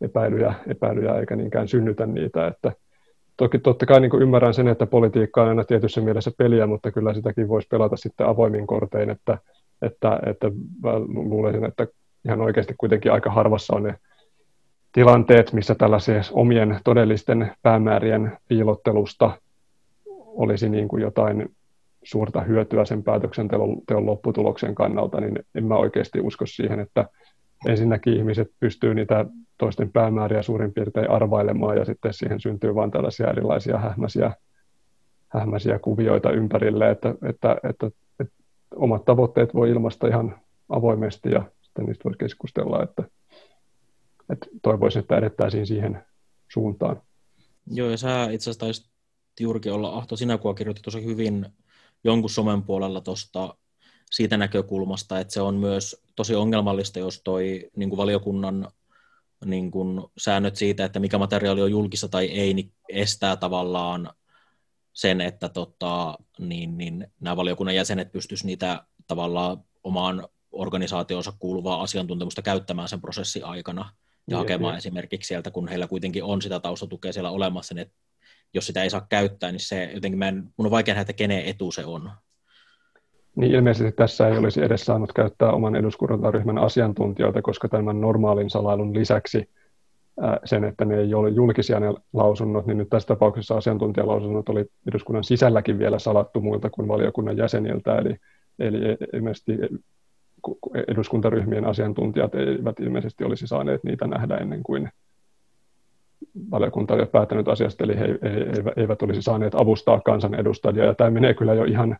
epäilyjä, epäilyjä eikä niinkään synnytä niitä, että, Toki totta kai niin ymmärrän sen, että politiikka on aina tietyssä mielessä peliä, mutta kyllä sitäkin voisi pelata sitten avoimin kortein, että, että, että luulisin, että ihan oikeasti kuitenkin aika harvassa on ne tilanteet, missä tällaisia omien todellisten päämäärien piilottelusta olisi niin kuin jotain suurta hyötyä sen päätöksenteon lopputuloksen kannalta, niin en mä oikeasti usko siihen, että ensinnäkin ihmiset pystyy niitä toisten päämääriä suurin piirtein arvailemaan ja sitten siihen syntyy vain tällaisia erilaisia hähmäisiä, hähmäisiä kuvioita ympärille, että, että, että, että omat tavoitteet voi ilmaista ihan avoimesti ja sitten niistä voi keskustella, että, että toivoisin, että edettäisiin siihen suuntaan. Joo, ja sä itse asiassa taisit juurikin olla, Ahto, sinä kun kirjoitit tosi hyvin jonkun somen puolella tuosta siitä näkökulmasta, että se on myös tosi ongelmallista, jos toi niin kuin valiokunnan niin kuin säännöt siitä, että mikä materiaali on julkista tai ei, niin estää tavallaan sen, että tota, niin, niin nämä valiokunnan jäsenet pystyisivät niitä tavallaan omaan organisaationsa kuuluvaa asiantuntemusta käyttämään sen prosessin aikana ja niin, hakemaan niin. esimerkiksi sieltä, kun heillä kuitenkin on sitä taustatukea siellä olemassa, niin jos sitä ei saa käyttää, niin se jotenkin, mä en, mun on vaikea nähdä, että kenen etu se on niin ilmeisesti tässä ei olisi edes saanut käyttää oman eduskuntaryhmän asiantuntijoita, koska tämän normaalin salailun lisäksi sen, että ne ei ole julkisia ne lausunnot, niin nyt tässä tapauksessa asiantuntijalausunnot oli eduskunnan sisälläkin vielä salattu muilta kuin valiokunnan jäseniltä, eli, eli ilmeisesti eduskuntaryhmien asiantuntijat eivät ilmeisesti olisi saaneet niitä nähdä ennen kuin valiokunta oli päättänyt asiasta, eli he eivät olisi saaneet avustaa kansanedustajia, ja tämä menee kyllä jo ihan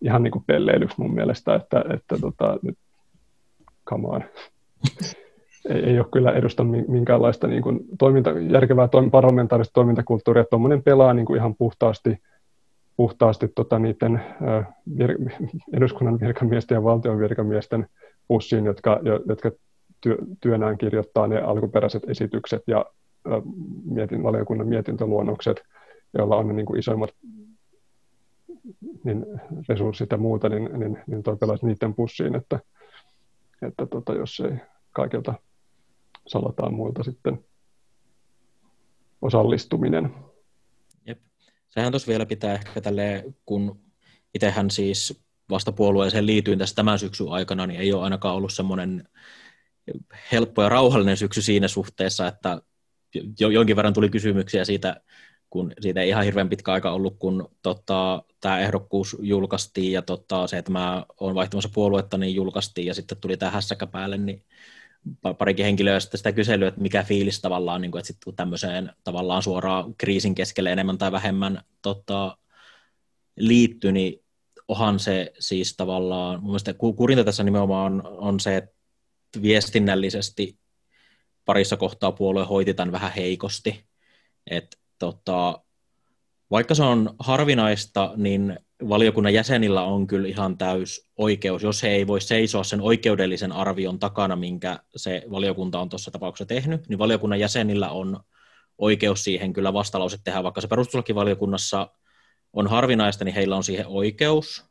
ihan niin kuin pelleilyksi mun mielestä, että, että tota, nyt, come on. ei, ei ole kyllä edusta minkäänlaista niin kuin toiminta, järkevää toim, parlamentaarista toimintakulttuuria. Tuommoinen pelaa niin kuin ihan puhtaasti, puhtaasti tota, niiden äh, vir, eduskunnan virkamiesten ja valtion virkamiesten pussiin, jotka, jotka työ, työnään kirjoittaa ne alkuperäiset esitykset ja äh, mietin, valiokunnan mietintöluonnokset, joilla on ne niin kuin isoimmat niin resurssit ja muuta, niin, niin, niin toi pelaisi niiden pussiin, että, että tota, jos ei kaikilta salataan muilta sitten osallistuminen. Jep. Sehän tuossa vielä pitää ehkä tälleen, kun itsehän siis vasta puolueeseen liityin tässä tämän syksyn aikana, niin ei ole ainakaan ollut semmoinen helppo ja rauhallinen syksy siinä suhteessa, että jo, jonkin verran tuli kysymyksiä siitä, kun siitä ei ihan hirveän pitkä aika ollut, kun tota, tämä ehdokkuus julkaistiin ja tota, se, että mä olen vaihtamassa puoluetta, niin julkaistiin ja sitten tuli tämä hässäkä päälle, niin parikin henkilöä sitten sitä kyselyä, että mikä fiilis tavallaan, niin kuin, että sitten tämmöiseen tavallaan suoraan kriisin keskelle enemmän tai vähemmän tota, liittyi, niin onhan se siis tavallaan, mun mielestä kurinta tässä nimenomaan on, on se, että viestinnällisesti parissa kohtaa puolue hoiti tämän vähän heikosti, että tota, vaikka se on harvinaista, niin valiokunnan jäsenillä on kyllä ihan täys oikeus, jos he ei voi seisoa sen oikeudellisen arvion takana, minkä se valiokunta on tuossa tapauksessa tehnyt, niin valiokunnan jäsenillä on oikeus siihen kyllä vastalause tehdä, vaikka se perustuslakivaliokunnassa on harvinaista, niin heillä on siihen oikeus.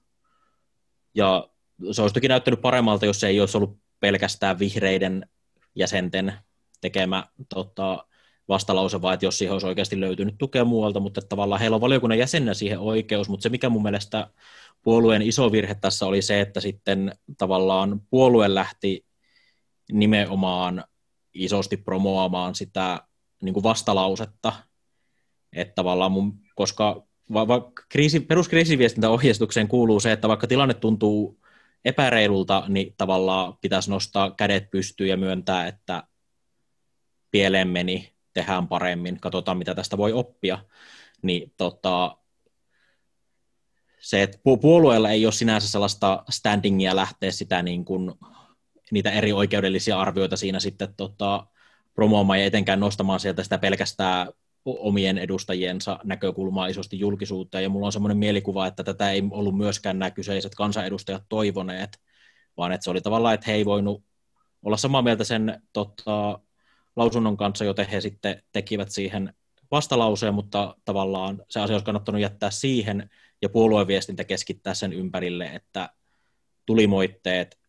Ja se olisi toki näyttänyt paremmalta, jos se ei olisi ollut pelkästään vihreiden jäsenten tekemä tota, vastalause, vaan että jos siihen olisi oikeasti löytynyt tukea muualta, mutta tavallaan heillä on valiokunnan jäsenä siihen oikeus, mutta se mikä mun mielestä puolueen iso virhe tässä oli se, että sitten tavallaan puolue lähti nimenomaan isosti promoamaan sitä niin kuin vastalausetta, että tavallaan mun, koska va, va, kriisi, peruskriisiviestintäohjeistukseen kuuluu se, että vaikka tilanne tuntuu epäreilulta, niin tavallaan pitäisi nostaa kädet pystyyn ja myöntää, että pieleen meni, tehdään paremmin, katsotaan mitä tästä voi oppia, niin tota, se, että puolueella ei ole sinänsä sellaista standingia lähteä sitä niin kuin, niitä eri oikeudellisia arvioita siinä sitten tota, promoamaan ja etenkään nostamaan sieltä sitä pelkästään omien edustajiensa näkökulmaa isosti julkisuuteen, ja mulla on semmoinen mielikuva, että tätä ei ollut myöskään nämä kyseiset kansanedustajat toivoneet, vaan että se oli tavallaan, että he ei voinut olla samaa mieltä sen tota, lausunnon kanssa, joten he sitten tekivät siihen vastalauseen, mutta tavallaan se asia olisi kannattanut jättää siihen ja puolueviestintä keskittää sen ympärille, että tuli moitteet,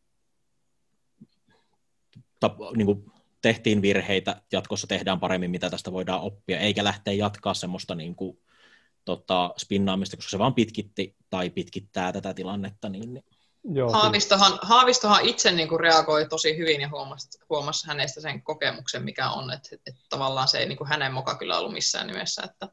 tap, niin kuin tehtiin virheitä, jatkossa tehdään paremmin, mitä tästä voidaan oppia, eikä lähteä jatkaa semmoista niin kuin, tota, spinnaamista, koska se vaan pitkitti tai pitkittää tätä tilannetta. Niin, niin Joo, Haavistohan, Haavistohan itse niin kuin reagoi tosi hyvin ja huomasi, huomasi hänestä sen kokemuksen, mikä on, että, että tavallaan se ei niin kuin hänen moka kyllä ollut missään nimessä, että,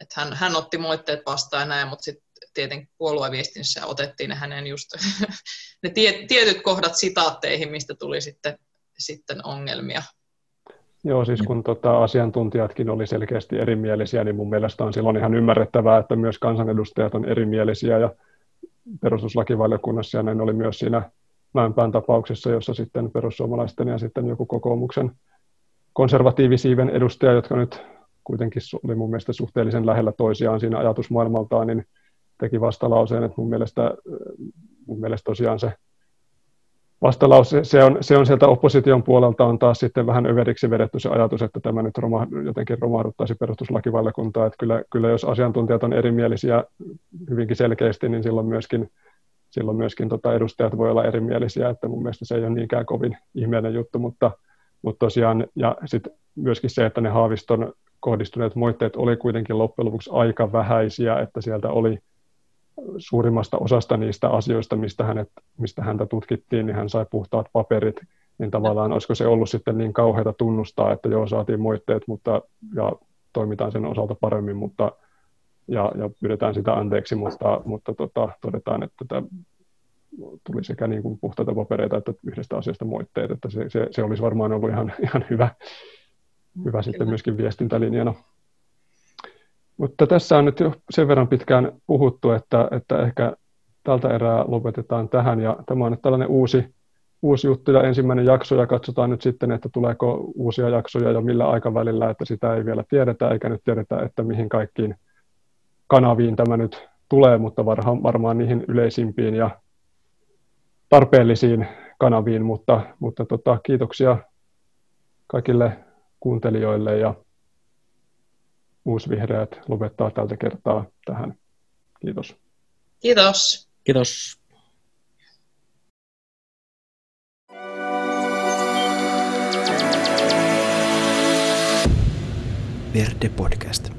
että hän, hän otti moitteet vastaan ja näin, mutta sitten tietenkin puolueviestinnässä otettiin ne hänen just ne tie, tietyt kohdat sitaatteihin, mistä tuli sitten, sitten ongelmia. Joo, siis kun tota, asiantuntijatkin oli selkeästi erimielisiä, niin mun mielestä on silloin ihan ymmärrettävää, että myös kansanedustajat on erimielisiä ja perustuslakivaliokunnassa ja näin oli myös siinä Mäenpään tapauksessa, jossa sitten perussuomalaisten ja sitten joku kokoomuksen konservatiivisiiven edustaja, jotka nyt kuitenkin oli mun mielestä suhteellisen lähellä toisiaan siinä ajatusmaailmaltaan, niin teki vastalauseen, että mun mielestä, mun mielestä tosiaan se vastalause, se on, se on sieltä opposition puolelta on taas sitten vähän överiksi vedetty se ajatus, että tämä nyt roma, jotenkin romahduttaisi perustuslakivaliokuntaa, että kyllä, kyllä jos asiantuntijat on erimielisiä hyvinkin selkeästi, niin silloin myöskin, silloin myöskin tota edustajat voi olla erimielisiä, että mun mielestä se ei ole niinkään kovin ihmeellinen juttu, mutta, mutta tosiaan, ja sitten myöskin se, että ne Haaviston kohdistuneet moitteet oli kuitenkin loppujen lopuksi aika vähäisiä, että sieltä oli suurimmasta osasta niistä asioista, mistä, hänet, mistä häntä tutkittiin, niin hän sai puhtaat paperit, niin tavallaan olisiko se ollut sitten niin kauheata tunnustaa, että joo, saatiin moitteet, mutta, ja toimitaan sen osalta paremmin, mutta, ja, ja pyydetään sitä anteeksi, mutta, mutta tota, todetaan, että tämä tuli sekä niin kuin puhtaita papereita että yhdestä asiasta moitteet, että se, se, se olisi varmaan ollut ihan, ihan hyvä, hyvä sitten myöskin viestintälinjana. Mutta tässä on nyt jo sen verran pitkään puhuttu, että, että ehkä tältä erää lopetetaan tähän. Ja tämä on nyt tällainen uusi, uusi juttu ja ensimmäinen jakso ja katsotaan nyt sitten, että tuleeko uusia jaksoja ja millä aikavälillä, että sitä ei vielä tiedetä eikä nyt tiedetä, että mihin kaikkiin kanaviin tämä nyt tulee, mutta varmaan niihin yleisimpiin ja tarpeellisiin kanaviin, mutta, mutta tota, kiitoksia kaikille kuuntelijoille ja Uusvihreät lopettaa tältä kertaa tähän. Kiitos. Kiitos. Kiitos. Verde Podcast.